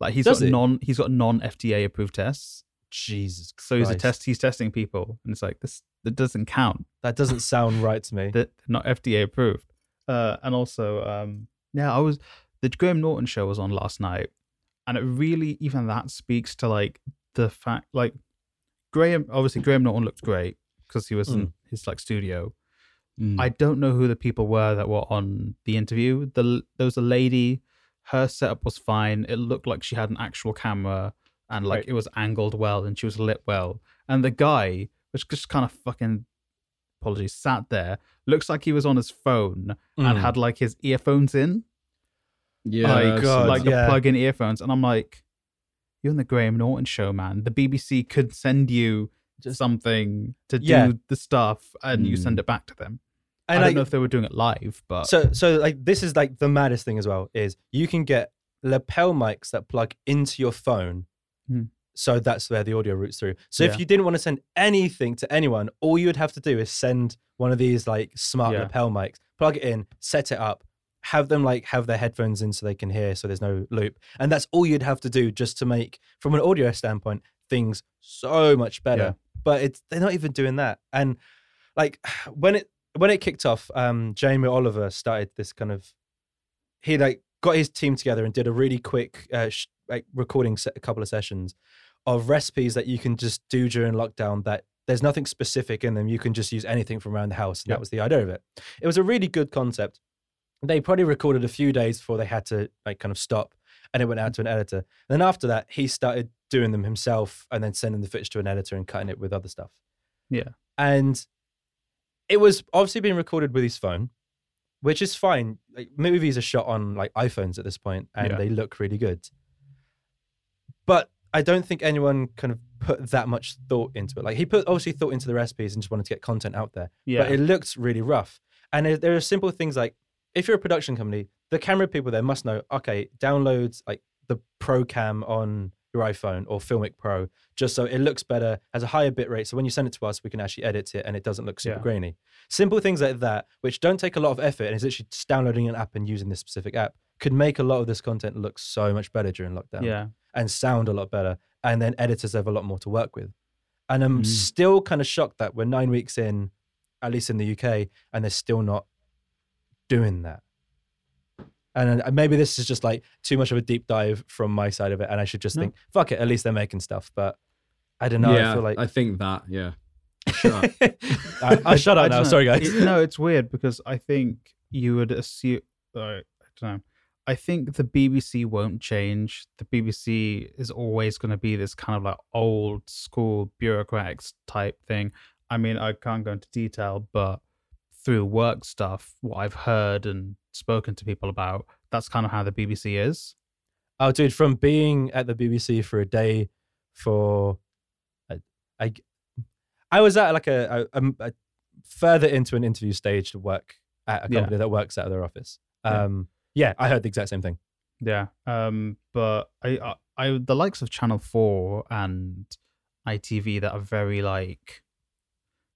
Like he's Does got he? non, he's got non FDA approved tests. Jesus, So he's a test. He's testing people, and it's like this. That doesn't count. That doesn't sound right to me. That they're not FDA approved. Uh, and also, um, yeah, I was the Graham Norton show was on last night, and it really even that speaks to like the fact like Graham. Obviously, Graham Norton looked great because he was in his like studio. mm. I don't know who the people were that were on the interview. The there was a lady. Her setup was fine. It looked like she had an actual camera and like Right. it was angled well and she was lit well. And the guy was just kind of fucking apologies sat there. Looks like he was on his phone and Mm. had like his earphones in, yeah, my I've God, like that. yeah. the plug-in earphones. And I'm like, you're on the Graham Norton show, man. The BBC could send you Just- something to do Yeah. the stuff and you Mm. send it back to them. And I don't like, know if they were doing it live, but so so like this is like the maddest thing as well is you can get lapel mics that plug into your phone. Hmm. So that's where the audio routes through. So Yeah. if you didn't want to send anything to anyone, all you would have to do is send one of these like smart Yeah. lapel mics, plug it in, set it up, have them like have their headphones in so they can hear so there's no loop. And that's all you'd have to do just to make from an audio standpoint things so much better. Yeah. But it's they're not even doing that. And like when it when it kicked off, um, Jamie Oliver started this kind of he like got his team together and did a really quick uh, sh- like recording set, a couple of sessions of recipes that you can just do during lockdown that there's nothing specific in them you can just use anything from around the house and Yeah. that was the idea of it it was a really good concept they probably recorded a few days before they had to like kind of stop and it went out to an editor. And then after that he started doing them himself and then sending the footage to an editor and cutting it with other stuff. Yeah. and it was obviously being recorded with his phone which is fine. Like movies are shot on like iphones at this point and Yeah. they look really good. But i don't think anyone kind of put that much thought into it. Like he put obviously thought into the recipes and just wanted to get content out there. Yeah, but it looked really rough. And there- there are simple things like if you're a production company the camera people there must know okay download like the pro cam on your iphone or filmic pro just so it looks better has a higher bit rate so when you send it to us we can actually edit it and it doesn't look super Yeah. grainy simple things like that which don't take a lot of effort and is literally just downloading an app and using this specific app could make a lot of this content look so much better during lockdown yeah, and sound a lot better. And then editors have a lot more to work with. And I'm Mm. still kind of shocked that we're nine weeks in, at least in the UK, and they're still not doing that. And uh, maybe this is just like too much of a deep dive from my side of it, and I should just No. think, fuck it, at least they're making stuff. But I don't know. yeah, I feel like I think that. Yeah, Sure. I, I shut I up now. know. Sorry, guys. It- no, it's weird because I think you would assume. Uh, I don't know. I think the BBC won't change. The BBC is always going to be this kind of like old school bureaucratic type thing. I mean, I can't go into detail, but through work stuff, what I've heard and spoken to people about, that's kind of how the BBC is. Oh, dude, from being at the BBC for a day for, I, I, I was at like a, a, a- further into an interview stage to work at a Yeah. company that works out of their office. Yeah. Um, yeah, I heard the exact same thing. Yeah. Um, but I, I, I, the likes of Channel Four and ITV that are very like,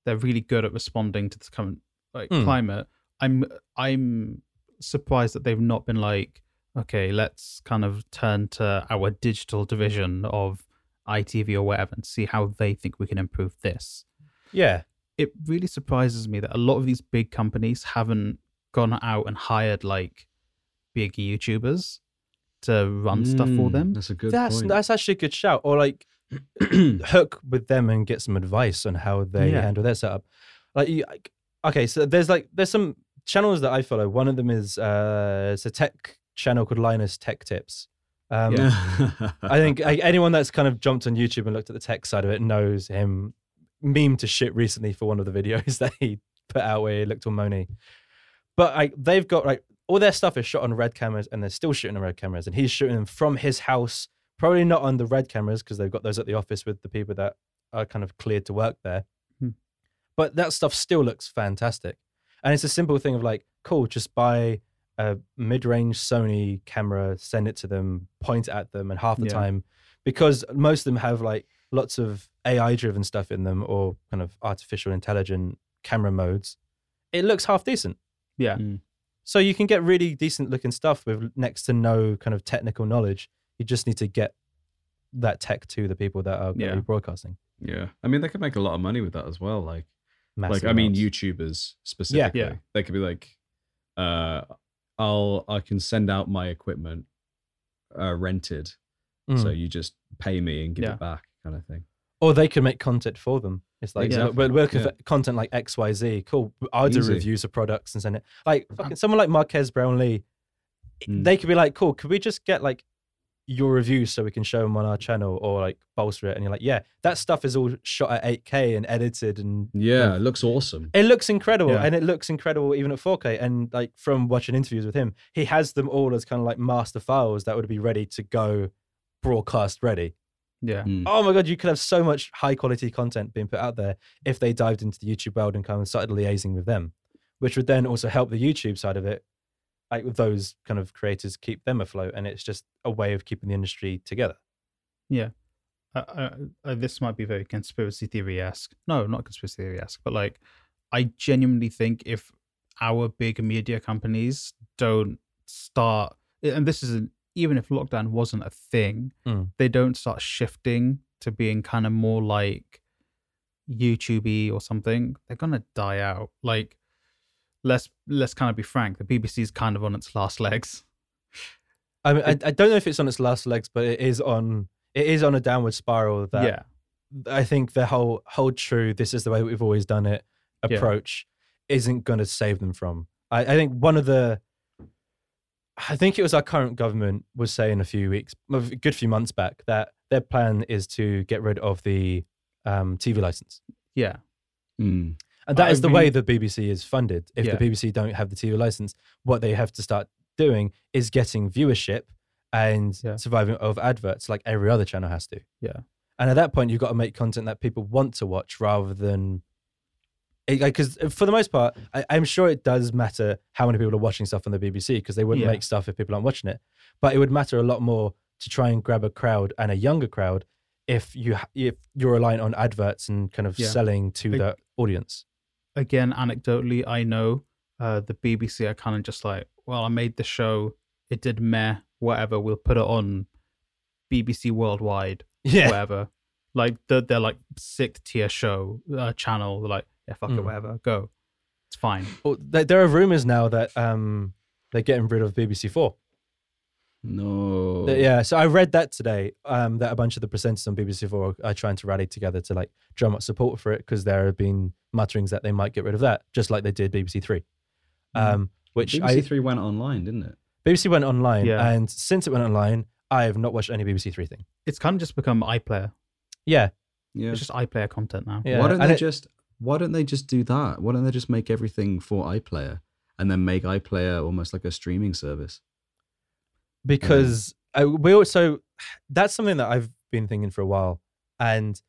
they're really good at responding to the current like Hmm. climate. I'm, I'm surprised that they've not been like, okay, let's kind of turn to our digital division of ITV or whatever and see how they think we can improve this. Yeah, It really surprises me that a lot of these big companies haven't gone out and hired like big YouTubers to run stuff for Mm, them. That's a good that's point. that's actually a good shout. Or like hook with them and get some advice on how they Yeah. handle their setup. Like, you, like, okay, so there's like there's some channels that I follow. One of them is uh, it's a tech channel called Linus Tech Tips. Um, yeah. I think like, anyone that's kind of jumped on YouTube and looked at the tech side of it knows him meme to shit recently for one of the videos that he put out where he looked all moany. But like they've got like all their stuff is shot on red cameras and they're still shooting on red cameras and he's shooting them from his house, probably not on the red cameras because they've got those at the office with the people that are kind of cleared to work there. But that stuff still looks fantastic. And it's a simple thing of like, cool, just buy a mid-range Sony camera, send it to them, point at them, and half the Yeah. time, because most of them have like lots of AI-driven stuff in them or kind of artificial intelligent camera modes, it looks half decent. Yeah. Mm. So you can get really decent looking stuff with next to no kind of technical knowledge. You just need to get that tech to the people that are Yeah. broadcasting. Yeah, I mean they could make a lot of money with that as well. Like, Massive like I mean, amounts. YouTubers specifically, Yeah. they could be like, uh, I'll I can send out my equipment, uh, rented, Mm. so you just pay me and give Yeah. it back, kind of thing. or they can make content for them. It's like Exactly, we're, yeah. for content like X Y Z. Cool. I'll do Easy. reviews of products and send it. Like fucking someone like Marques Brownlee, Mm. they could be like, cool. Could we just get like your reviews so we can show them on our channel or like bolster it? And you're like, yeah, that stuff is all shot at 8K and edited and Yeah, it looks awesome. It looks incredible, Yeah. and it looks incredible even at 4K. And like from watching interviews with him, he has them all as kind of like master files that would be ready to go broadcast ready. Yeah. Mm. Oh my god, you could have so much high quality content being put out there if they dived into the YouTube world and kind of started liaising with them, which would then also help the YouTube side of it, like with those kind of creators, keep them afloat. And it's just a way of keeping the industry together. uh, uh, this might be very conspiracy theory esque. No, not conspiracy theory esque, but like, I genuinely think if our big media companies don't start, and this is an, even if lockdown wasn't a thing, Mm. they don't start shifting to being kind of more like YouTubey or something, they're gonna die out. Like, let's let's kind of be frank, the BBC is kind of on its last legs. I mean, I, I don't know if it's on its last legs, but it is on. It is on a downward spiral. That yeah, I think the whole hold true, this is the way we've always done it Yeah. approach isn't going to save them from. I, I think one of the, I think it was our current government was saying a few weeks, a good few months back, that their plan is to get rid of the um, TV license. yeah, Mm. And that I is the way the BBC is funded. If Yeah. the BBC don't have the TV license, what they have to start doing is getting viewership and Yeah. surviving of adverts like every other channel has to. Yeah. And at that point, you've got to make content that people want to watch rather than. Eh, because eh, for the most part, I, I'm sure it does matter how many people are watching stuff on the BBC because they wouldn't Yeah. make stuff if people aren't watching it. But it would matter a lot more to try and grab a crowd and a younger crowd if you if you're relying on adverts and kind of Yeah. selling to the audience. Again, anecdotally, I know uh, the BBC are kind of just like, well, I made the show, it did meh, whatever. We'll put it on BBC Worldwide, Yeah. whatever. Like they're, they're like sixth tier show uh, channel. They're like, yeah, fuck it, Mm. whatever, go. It's fine. Well, there, there are rumors now that um, they're getting rid of BBC Four. No. That- Yeah, so I read that today. Um, that a bunch of the presenters on BBC Four are trying to rally together to like drum up support for it because there have been mutterings that they might get rid of that, just like they did BBC Three. Um, which BBC I Three went online, didn't it? BBC went online, Yeah. and since it went online, I have not watched any BBC Three thing. It's kind of just become iPlayer. Yeah, Yeah. It's just iPlayer content now. yeah. why don't and they it- just Why don't they just do that? Why don't they just make everything for iPlayer and then make iPlayer almost like a streaming service? Because I, we also that's something that I've been thinking for a while, and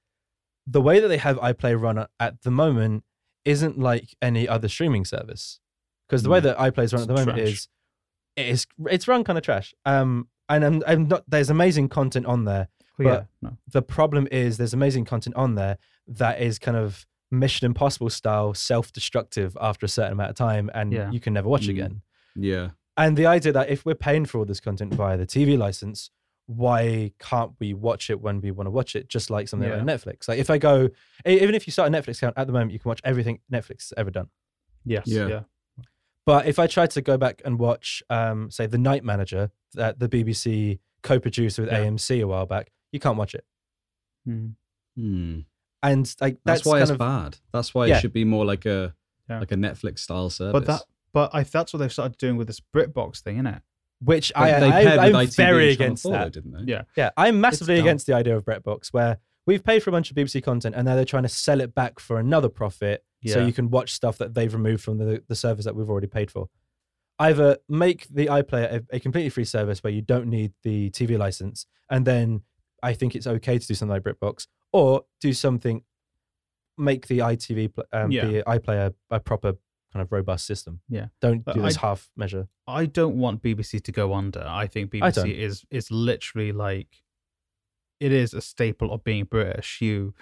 the way that they have iPlay run at- the moment isn't like any other streaming service. Because the way Mm. that iPlay is run at the moment trash. is it's it's run kind of trash. Um, and I'm, I'm not. There's amazing content on there. But- yeah, no. The problem is there's amazing content on there that is kind of Mission Impossible style, self-destructive after a certain amount of time, and Yeah. you can never watch Mm. again. Yeah. And the idea that if we're paying for all this content via the TV license, why can't we watch it when we want to watch it? Just like something Yeah. like Netflix. Like if I go, even if you start a Netflix account at the moment, you can watch everything Netflix has ever done. Yes. Yeah. Yeah. But if I tried to go back and watch, um, say, The Night Manager that the BBC co-produced with Yeah. AMC a while back, you can't watch it. Mm. Hmm. And like That's, that's, why kind it's of bad. That's why Yeah. it should be more like a Yeah. like a Netflix style service. But that, but I that's what they've started doing with this BritBox thing, isn't it? which I, they I, paired with I'm ITV very and Channel against 4, that. didn't they? Yeah. Yeah, I'm massively dumb. against the idea of BritBox, where we've paid for a bunch of BBC content and now they're trying to sell it back for another profit so Yeah. you can watch stuff that they've removed from the, the service that we've already paid for. Either make the iPlayer a, a completely free service where you don't need the TV license, and then I think it's okay to do something like BritBox, or do something, make the ITV pl- um, Yeah. the iPlayer a proper kind of robust system. Yeah. Don't But do this I- half measure. I don't want BBC to go under. I think I. BBC is is literally like it is a staple of being British. You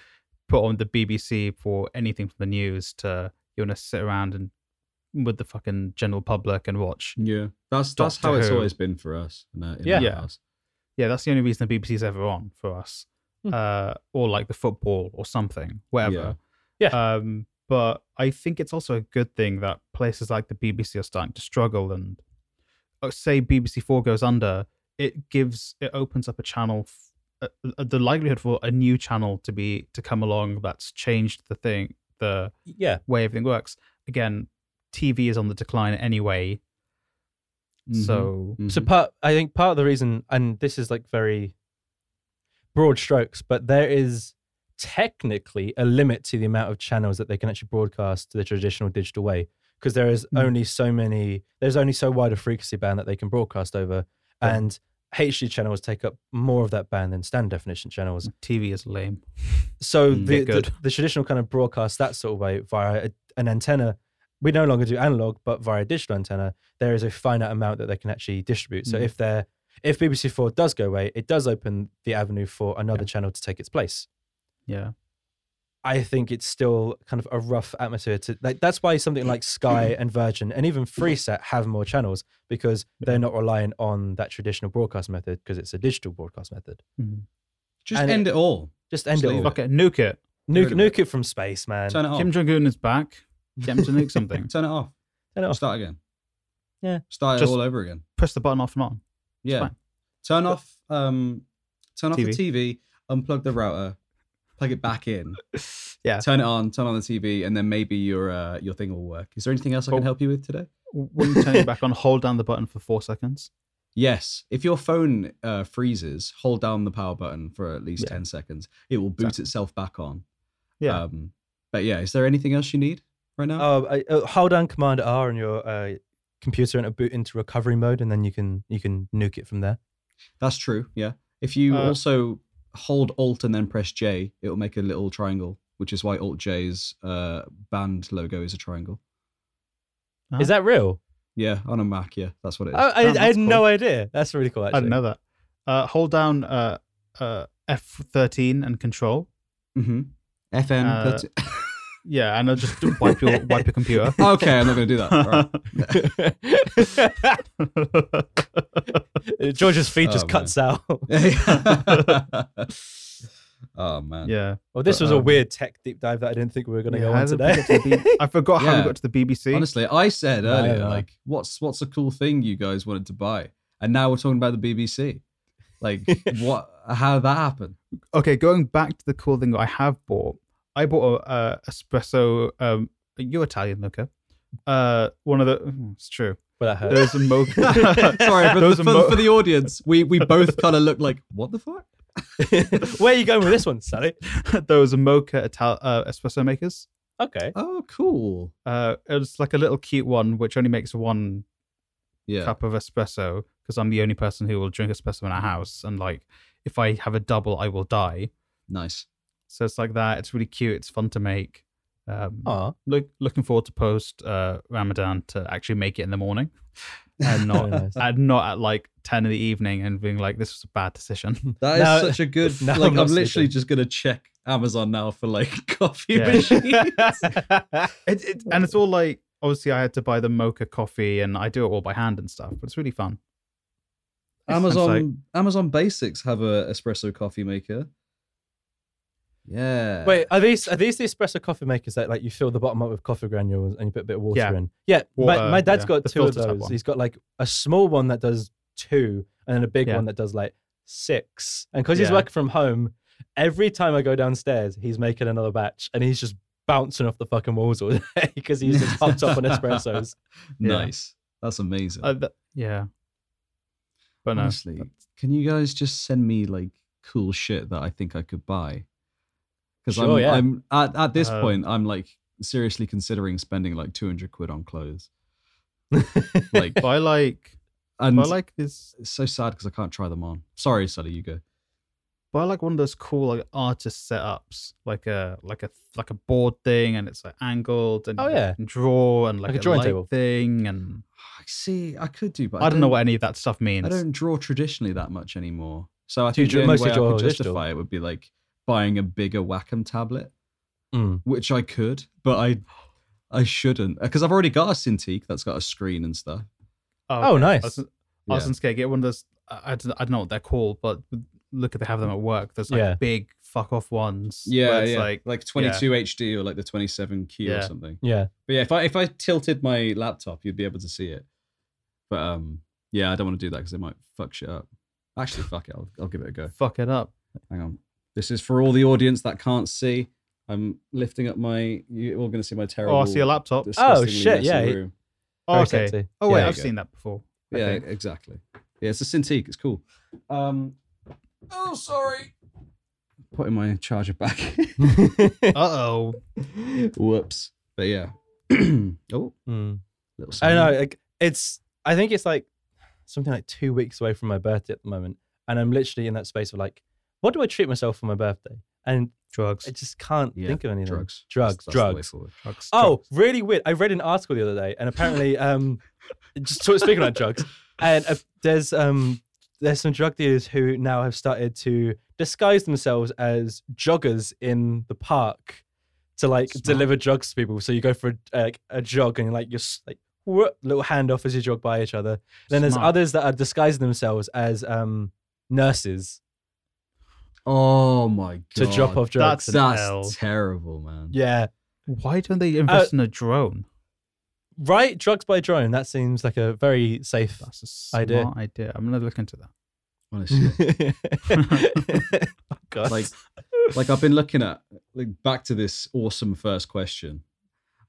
put on the BBC for anything from the news to you want to sit around and with the fucking general public and watch. Yeah, that's that's Doctor how it's Who. always been for us. In, our- in Yeah. our Yeah. house. Yeah, that's the only reason the BBC's ever on for us. Hmm. Uh, or like the football or something, whatever. Yeah. Um, but I think it's also a good thing that places like the BBC are starting to struggle and uh, say BBC Four goes under, it gives it opens up a channel, f- uh, uh, the likelihood for a new channel to be to come along that's changed the thing, the Yeah. way everything works. Again, TV is on the decline anyway, Mhm. so So Mhm. part, I think part of the reason, and this is like very broad strokes, but there is technically a limit to the amount of channels that they can actually broadcast to the traditional digital way because there is Mm. only so many, there's only so wide a frequency band that they can broadcast over, Yeah. and HD channels take up more of that band than standard definition channels. TV is lame. So Mm. the, the the traditional kind of broadcast that sort of way via a, an antenna. We no longer do analog, but via digital antenna, there is a finite amount that they can actually distribute. So Mm. if they're if BBC Four does go away, it does open the avenue for another Yeah. channel to take its place. Yeah. I think it's still kind of a rough atmosphere to like. That's why something like Sky and Virgin and even Freesat have more channels because they're not reliant on that traditional broadcast method because it's a digital broadcast method. Mhm. just and- end it all. Just end Just it all. Fuck it, nuke it. Nuke, it. nuke it from space, man. Turn it off. Kim Jong Un is back. Get him to nuke something. Turn it off. Turn it off. Start again. Yeah. Start Just- it all over again. Press the button off and on. Yeah. fine. Turn off. Um. Turn off TV. the TV. Unplug the router. Plug it back in. Yeah. Turn it on. Turn on the TV, and then maybe your uh, your thing will work. Is there anything else I can help you with today? When you turn it back on, hold down the button for four seconds. Yes. If your phone uh, freezes, hold down the power button for at least Yeah. 10 seconds. It will boot Exactly. itself back on. Yeah. Um, but yeah, is there anything else you need right now? Oh, uh, hold down Command R on your uh, computer and it'll boot into recovery mode, and then you can you can nuke it from there. That's true. Yeah. If you Uh, also hold Alt and then press J, it will make a little triangle, which is why Alt J's uh, band logo is a triangle. Huh? Is that real? Yeah, on a Mac. Yeah, that's what it is. I, I, Damn, I had that's no idea. That's really cool. Actually, I didn't know that. Uh, hold down uh, uh, F13 and control. mm-hmm. FN. Put- Yeah, and I'll just wipe your wipe your computer. okay, I'm not going to do that. All right. George's feed just Oh, cuts out. oh man. yeah. well, this But, was a um, weird tech deep dive that I didn't think we were going to Yeah, go how on today. get to B- I forgot how Yeah. we got to the BBC. Honestly, I said earlier, no. like, what's what's a cool thing you guys wanted to buy, and now we're talking about the BBC. Like, what? How did that happen? okay, going back to the cool thing I have bought, I bought a, uh espresso. Um, you're Italian, Luca. Uh, one of the. mm, It's true. Well, that hurt. There's a mo. Sorry, for, Those the, are for, mo- for the audience, we we both kind of look like, what the fuck? Where are you going with this one, Sally? those mocha Ital- uh, espresso makers. Okay. Oh, cool. Uh, it's like a little cute one which only makes one Yeah. cup of espresso because I'm the only person who will drink espresso in our house, and like if I have a double, I will die. Nice. So it's like that. It's really cute. It's fun to make. Um, look, looking forward to post uh, Ramadan to actually make it in the morning, and not nice. and not at like ten in the evening and being like this was a bad decision. That is Now- such a good. like, I'm I'm, literally just gonna check Amazon now for like coffee Yeah. machines. it, it, and it's all like obviously I had to buy the mocha coffee and I do it all by hand and stuff, but it's really fun. Amazon like- Amazon Basics have a espresso coffee maker. Yeah. Wait, are these are these the espresso coffee makers that like you fill the bottom up with coffee granules and you put a bit of water Yeah. in? Yeah, my, Water, my dad's yeah. got The two of filter type those. one. He's got like a small one that does two, and then a big Yeah. one that does like six. And because he's Yeah. working from home, every time I go downstairs, he's making another batch, and he's just bouncing off the fucking walls all day because he's just hopped up on espressos. Yeah. nice. That's amazing. Uh, th- yeah, but no, Honestly, can you guys just send me like cool shit that I think I could buy? Because Sure, I'm, yeah. I'm at, at this Uh, point, I'm like seriously considering spending like 200 quid on clothes. Like, but I like and but I like this. it's so sad because I can't try them on. Sorry, Sully, you go. But I like one of those cool like artist setups, like a like a like a board thing, and it's like angled and Oh, yeah. can draw and like, Like a a, drawing light table. thing, and I See, I could do, but I, don't know what any of that stuff means. I don't draw traditionally that much anymore. So I Do you think the draw- only mostly way I draw could digital? justify it would be like buying a bigger Wacom tablet, Mm. which I could, but I I shouldn't because I've already got a Cintiq that's got a screen and stuff. Oh, okay. nice. I was, I was Yeah. scared get one of those. I, I don't I don't know what they're called, but look at they have them at work. There's like Yeah. big fuck off ones. Yeah, it's yeah, like like 22 HD or like the 27Q or something. Yeah. But yeah, if I if I tilted my laptop, you'd be able to see it. But um, yeah, I don't want to do that because it might fuck shit up. Actually, fuck it, I'll, I'll give it a go. fuck it up. Hang on. This is for all the audience that can't see. I'm lifting up my. You're all going to see my terrible. Oh, I see a laptop. disgustingly shit, yeah, room. Oh, okay. Oh wait, Yeah, I've you go. seen that before. I Yeah, think. exactly. Yeah, it's a Cintiq. It's cool. Um. Oh, sorry. Putting my charger back. Uh oh. Whoops. But yeah. oh, Mm. little. I know. Like it's. I think it's like something like two weeks away from my birthday at the moment, and I'm literally in that space of like, what do I treat myself for my birthday? And Drugs. I just can't Yeah, think of anything. Drugs. Drugs. That's- that's the way drugs. Drugs. Oh, drugs. really weird. I read an article the other day, and apparently, um, just speaking about drugs, and uh, there's um, there's some drug dealers who now have started to disguise themselves as joggers in the park to like Smart. deliver drugs to people. So you go for a, like a jog, and you're like you're like whoop, little handoff as you jog by each other. Then there's others that are disguising themselves as um nurses Oh my god. to drop off drugs. That's That's L. terrible, man. yeah. Why don't they invest uh, in a drone? Right, drugs by drone. That seems like a very safe That's a smart Idea. idea. I'm gonna look into that. Honestly. oh, God. like like I've been looking at like back to this awesome first question.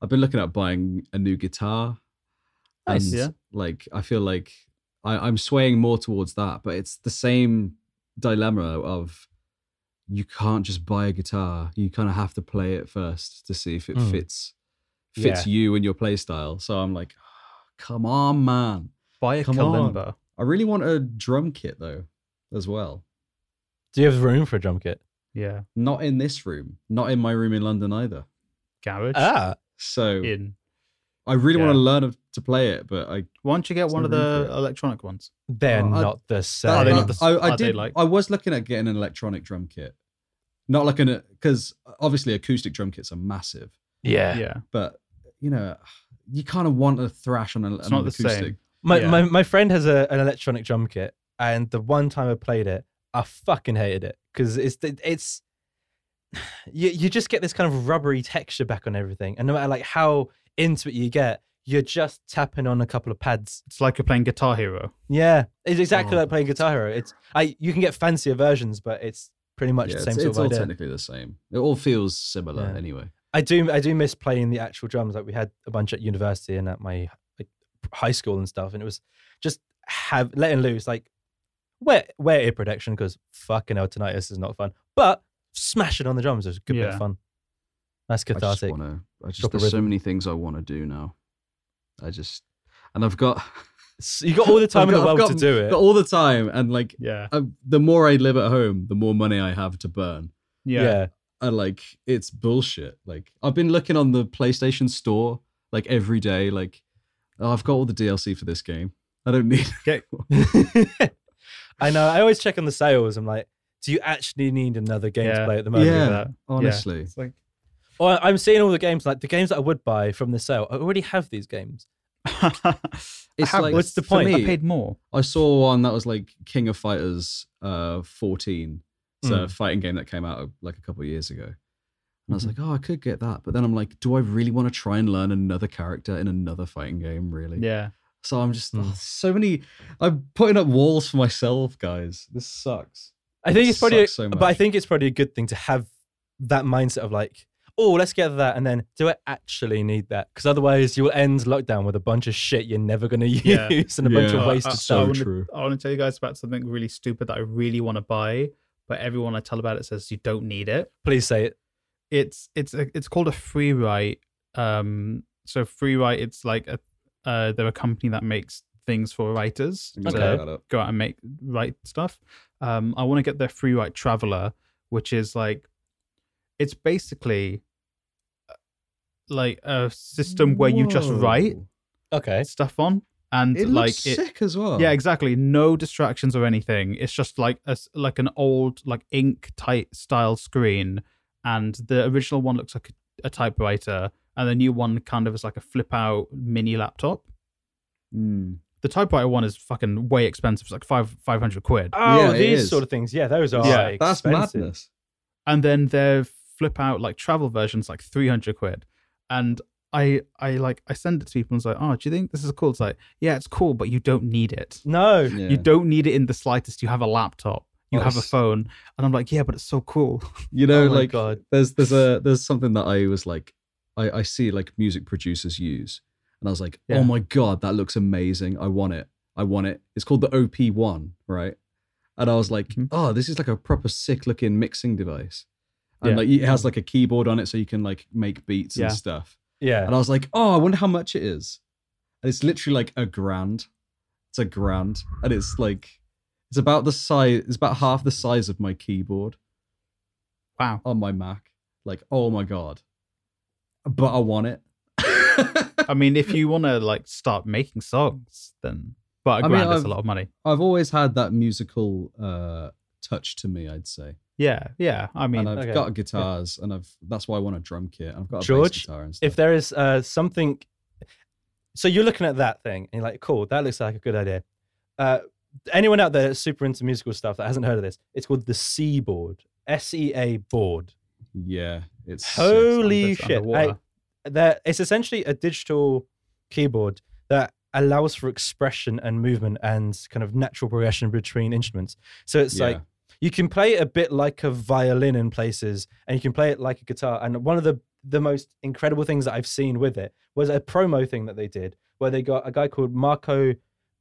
I've been looking at buying a new guitar. Nice. and, Yeah. Like I feel like I, I'm swaying more towards that, but it's the same dilemma of you can't just buy a guitar. You kind of have to play it first to see if it Mm. fits fits you and your play style. So I'm like, come on, man. Buy a Come on. kalimba. I really want a drum kit though, as well. Do you have room for a drum kit? Yeah. Not in this room. Not in my room in London either. Garage. Ah, So In. I really want to learn to play it, but I Why don't you get one of the electronic ones? they're Oh, I- not the same. Are they I, not the- I, I are did. like- I was looking at getting an electronic drum kit, not like an because obviously acoustic drum kits are massive, yeah. Yeah. but you know you kind of want a thrash on, a, It's on not an the same. acoustic. My, Yeah. my my friend has a, an electronic drum kit, and the one time I played it, I fucking hated it because it's it's you you just get this kind of rubbery texture back on everything, and no matter like how into it you get, you're just tapping on a couple of pads. It's like you're playing Guitar Hero. Yeah, it's exactly Oh. like playing Guitar Hero. It's I you can get fancier versions, but it's pretty much Yeah, the same it's sort of all idea. technically the same. It all feels similar Yeah. anyway. I do I do miss playing the actual drums. Like we had a bunch at university and at my like high school and stuff, and it was just have letting loose like wear wear ear protection because fucking hell tinnitus is not fun. But smashing on the drums was a good bit of fun. Nice I just cathartic. want to. I just Drop a there's so many things I want to do now. I just and I've got You got all the time I've in the got- world to do it. got all the time and like Yeah. uh, the more I live at home, the more money I have to burn. Yeah. yeah. and like it's bullshit. Like I've been looking on the PlayStation Store like every day. Like oh, I've got all the DLC for this game. I don't need. I know. I always check on the sales. I'm like, do you actually need another game to play at the moment? Yeah. that. Honestly, It's like Or I'm seeing all the games like the games that I would buy from the sale. I already have these games. it's have- like what's the for point? I paid more. I saw one that was like King of Fighters uh 14. It's a Mm. fighting game that came out uh, like a couple of years ago. And I was Mhm. like, oh, I could get that. But then I'm like, do I really want to try and learn another character in another fighting game? Really? Yeah. So I'm just Mm. oh, so many. I'm putting up walls for myself, guys. This sucks. I think It it's probably, so but I think it's probably a good thing to have that mindset of like, oh, let's get that, and then do I actually need that? Because otherwise, you will end lockdown with a bunch of shit you're never going to use Yeah. and a bunch of wasted uh, so I stuff. wanna- true. I want to tell you guys about something really stupid that I really want to buy, but everyone I tell about it says you don't need it. Please say it. It's it's a, it's called a Freewrite. Um, so Freewrite, it's like a uh, they're a company that makes things for writers I'm gonna to look that up. go out and make write stuff. Um, I want to get their Freewrite traveler, which is like, it's basically like a system where you just write Okay. stuff on, and It like looks it, sick as well. yeah, exactly. No distractions or anything. It's just like a s- like an old like ink type style screen, and the original one looks like a, a typewriter, and the new one kind of is like a flip out mini laptop. Mm. The typewriter one is fucking way expensive. It's like five five hundred quid, Oh, Yeah, these sort of things. Yeah, those are Yeah, That's expensive. madness. and then their flip out like travel versions like three hundred quid, and. I, I like I send it to people and it's like, oh, do you think this is cool? It's like, yeah, it's cool, but you don't need it. No. Yeah. You don't need it in the slightest. You have a laptop, you Oh, have a phone, and I'm like, yeah, but it's so cool. You know, oh like god. there's there's a there's something that I was like I, I see like music producers use. And I was like, Yeah. oh my god, that looks amazing. I want it. I want it. It's called the OP1, right? And I was like, Mhm. oh, this is like a proper sick looking mixing device. And Yeah. like it has like a keyboard on it so you can like make beats Yeah. and stuff. Yeah. And I was like, oh, I wonder how much it is. And it's literally like a grand. It's a grand. And it's like it's about the size it's about half the size of my keyboard Wow. on my Mac. Like, oh my god. But I want it. I mean, if you want to like start making songs, then but a I mean, grand is a I've- lot of money. I've always had that musical uh touch to me, I'd say. Yeah, yeah. I mean, and I've okay. got guitars and I've that's why I want a drum kit. I've got a George, bass guitar and stuff. if there is uh, something so you're looking at that thing and you're like cool that looks like a good idea uh, anyone out there that's super into musical stuff that hasn't heard of this it's called the Seaboard s-e-a board yeah, it's holy It's shit. I, that it's essentially a digital keyboard that allows for expression and movement and kind of natural progression between instruments so it's Yeah. like you can play it a bit like a violin in places and you can play it like a guitar and one of the the most incredible things that i've seen with it was a promo thing that they did where they got a guy called marco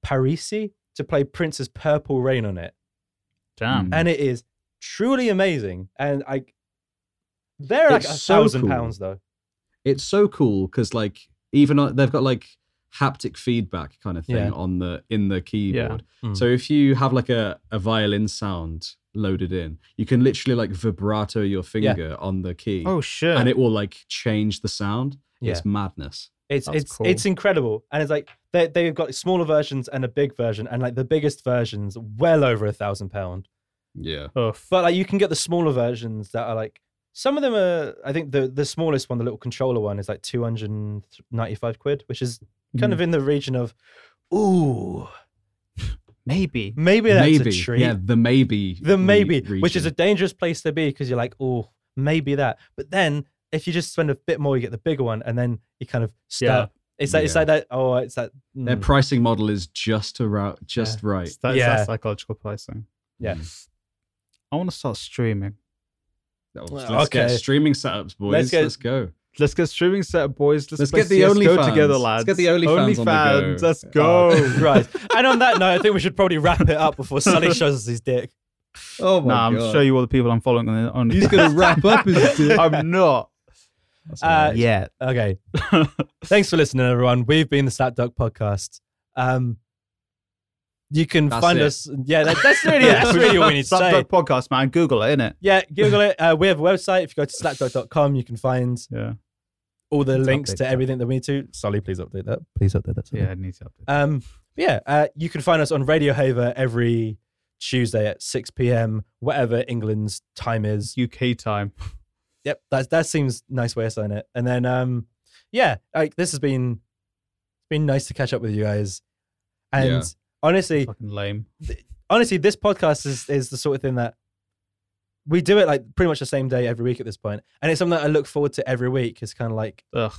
parisi to play prince's purple rain on it damn. Mm. and it is truly amazing and i they're like a so thousand cool. pounds though it's so cool because like even they've got like haptic feedback kind of thing Yeah. on the in the keyboard. Mm. So if you have like a, a violin sound loaded in, you can literally like vibrato your finger on the key. oh sure. and it will like change the sound. Yeah. It's madness. It's That's it's cool. it's incredible, and it's like they they've got smaller versions and a big version, and like the biggest versions well over a thousand pound. Yeah. Oof. But like you can get the smaller versions that are like some of them are. I think the the smallest one, the little controller one, is like two hundred and ninety five quid, which is kind Mhm. of in the region of, ooh, maybe. maybe that's maybe. a treat. Yeah, the maybe. the re- maybe, which is a dangerous place to be because you're like, oh, maybe that. But then if you just spend a bit more, you get the bigger one, and then you kind of start. It's like it's like that. Oh, it's that. Their mm, pricing model is just around, just right. It's that, Yeah. that psychological pricing. Yeah. Mm. I want to start streaming. Well, Well, let's get streaming setups, boys. Let's Let's, go. Let's get streaming set up, boys. Let's, Let's get the CS:GO OnlyFans. together, lads. Let's get the OnlyFans on the go. OnlyFans, Let's go. Oh, right. And on that note, I think we should probably wrap it up before Sully shows us his dick. Oh my god. Nah, I'm god. show you all the people I'm following on. on He's gonna wrap up his dick. I'm not That's Uh, hilarious. yet. Okay. Thanks for listening, everyone. We've been the Slapdog Podcast. Um, you can That's find it. us. Yeah, that, that's really that's really all we need to say. Slapdog podcast, man. Google it, innit? Yeah, Google it. Uh, we have a website. If you go to slapdog.com, you can find Yeah. All the Let's links to that. everything that we need to. Sully, please update that. Please update that. Sully. Yeah, it needs to update. Um, yeah, uh, you can find us on Radio Haver every Tuesday at 6 p.m., whatever England's time is. UK time. Yep, that that seems nice way of saying it. And then, um, yeah, like this has been it's been nice to catch up with you guys. And Yeah. honestly, Fucking lame. honestly, this podcast is is the sort of thing that we do it like pretty much the same day every week at this point, and it's something that I look forward to every week. It's kind of like Ugh.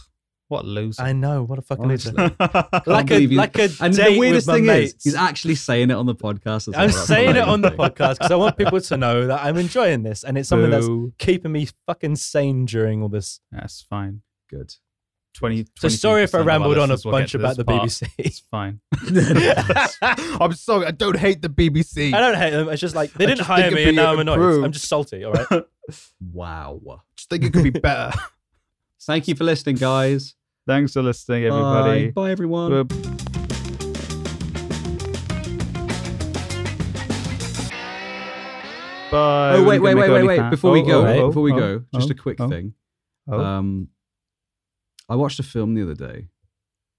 What a loser. I know what a fucking Honestly. loser. Like a believe you- like a And date the weirdest with my thing mates. is, he's actually saying it on the podcast. as well. I'm That's saying it on the podcast because I want people to know that I'm enjoying this, and it's something that's keeping me fucking sane during all this. That's fine. Good. 20. So sorry if I rambled on a bunch about the part. BBC. It's fine. I'm sorry. I don't hate the BBC. I don't hate them. It's just like they didn't hire me, and now I'm annoyed. I'm just salty. All right. wow. Just think it could be better. Thank you for listening, guys. Thanks for listening, everybody. Bye, oh, Bye everyone. We're- Bye. Oh wait, wait, wait, wait, wait! Before oh, we go, oh, oh, before we oh, go, just oh, a quick thing. Um, I watched a film the other day.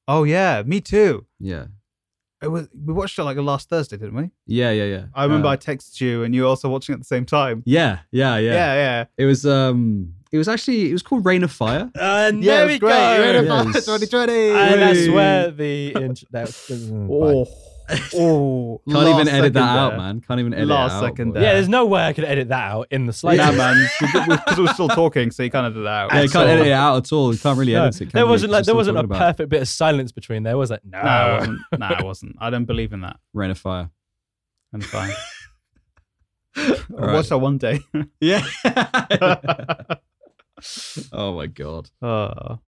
oh yeah, me too. Yeah, It was we watched it like last Thursday, didn't we? yeah, yeah, yeah. I remember Uh, I texted you and you were also watching at the same time. yeah, yeah, yeah, Yeah, yeah. It was um, it was actually it was called Rain of Fire. And Yeah, there it we was great. go. Rain of Yeah, Fire 2020. And that's Hey. where the int- that, Oh, oh. Can't even edit that second out, man. Can't even edit Last it out. second there. yeah, there's no way I could edit that out in the Nah, slightest. man, because we're still talking, so you can't edit that out. Yeah, you can't edit it out at all. You can't really No, edit it. can there wasn't like there wasn't a talking about perfect bit of silence between there, was it? No. No, it wasn't. No, it wasn't. I don't believe in that. Rain of Fire. I'm fine. All I'll right. watch that one day. Yeah. oh my god. oh.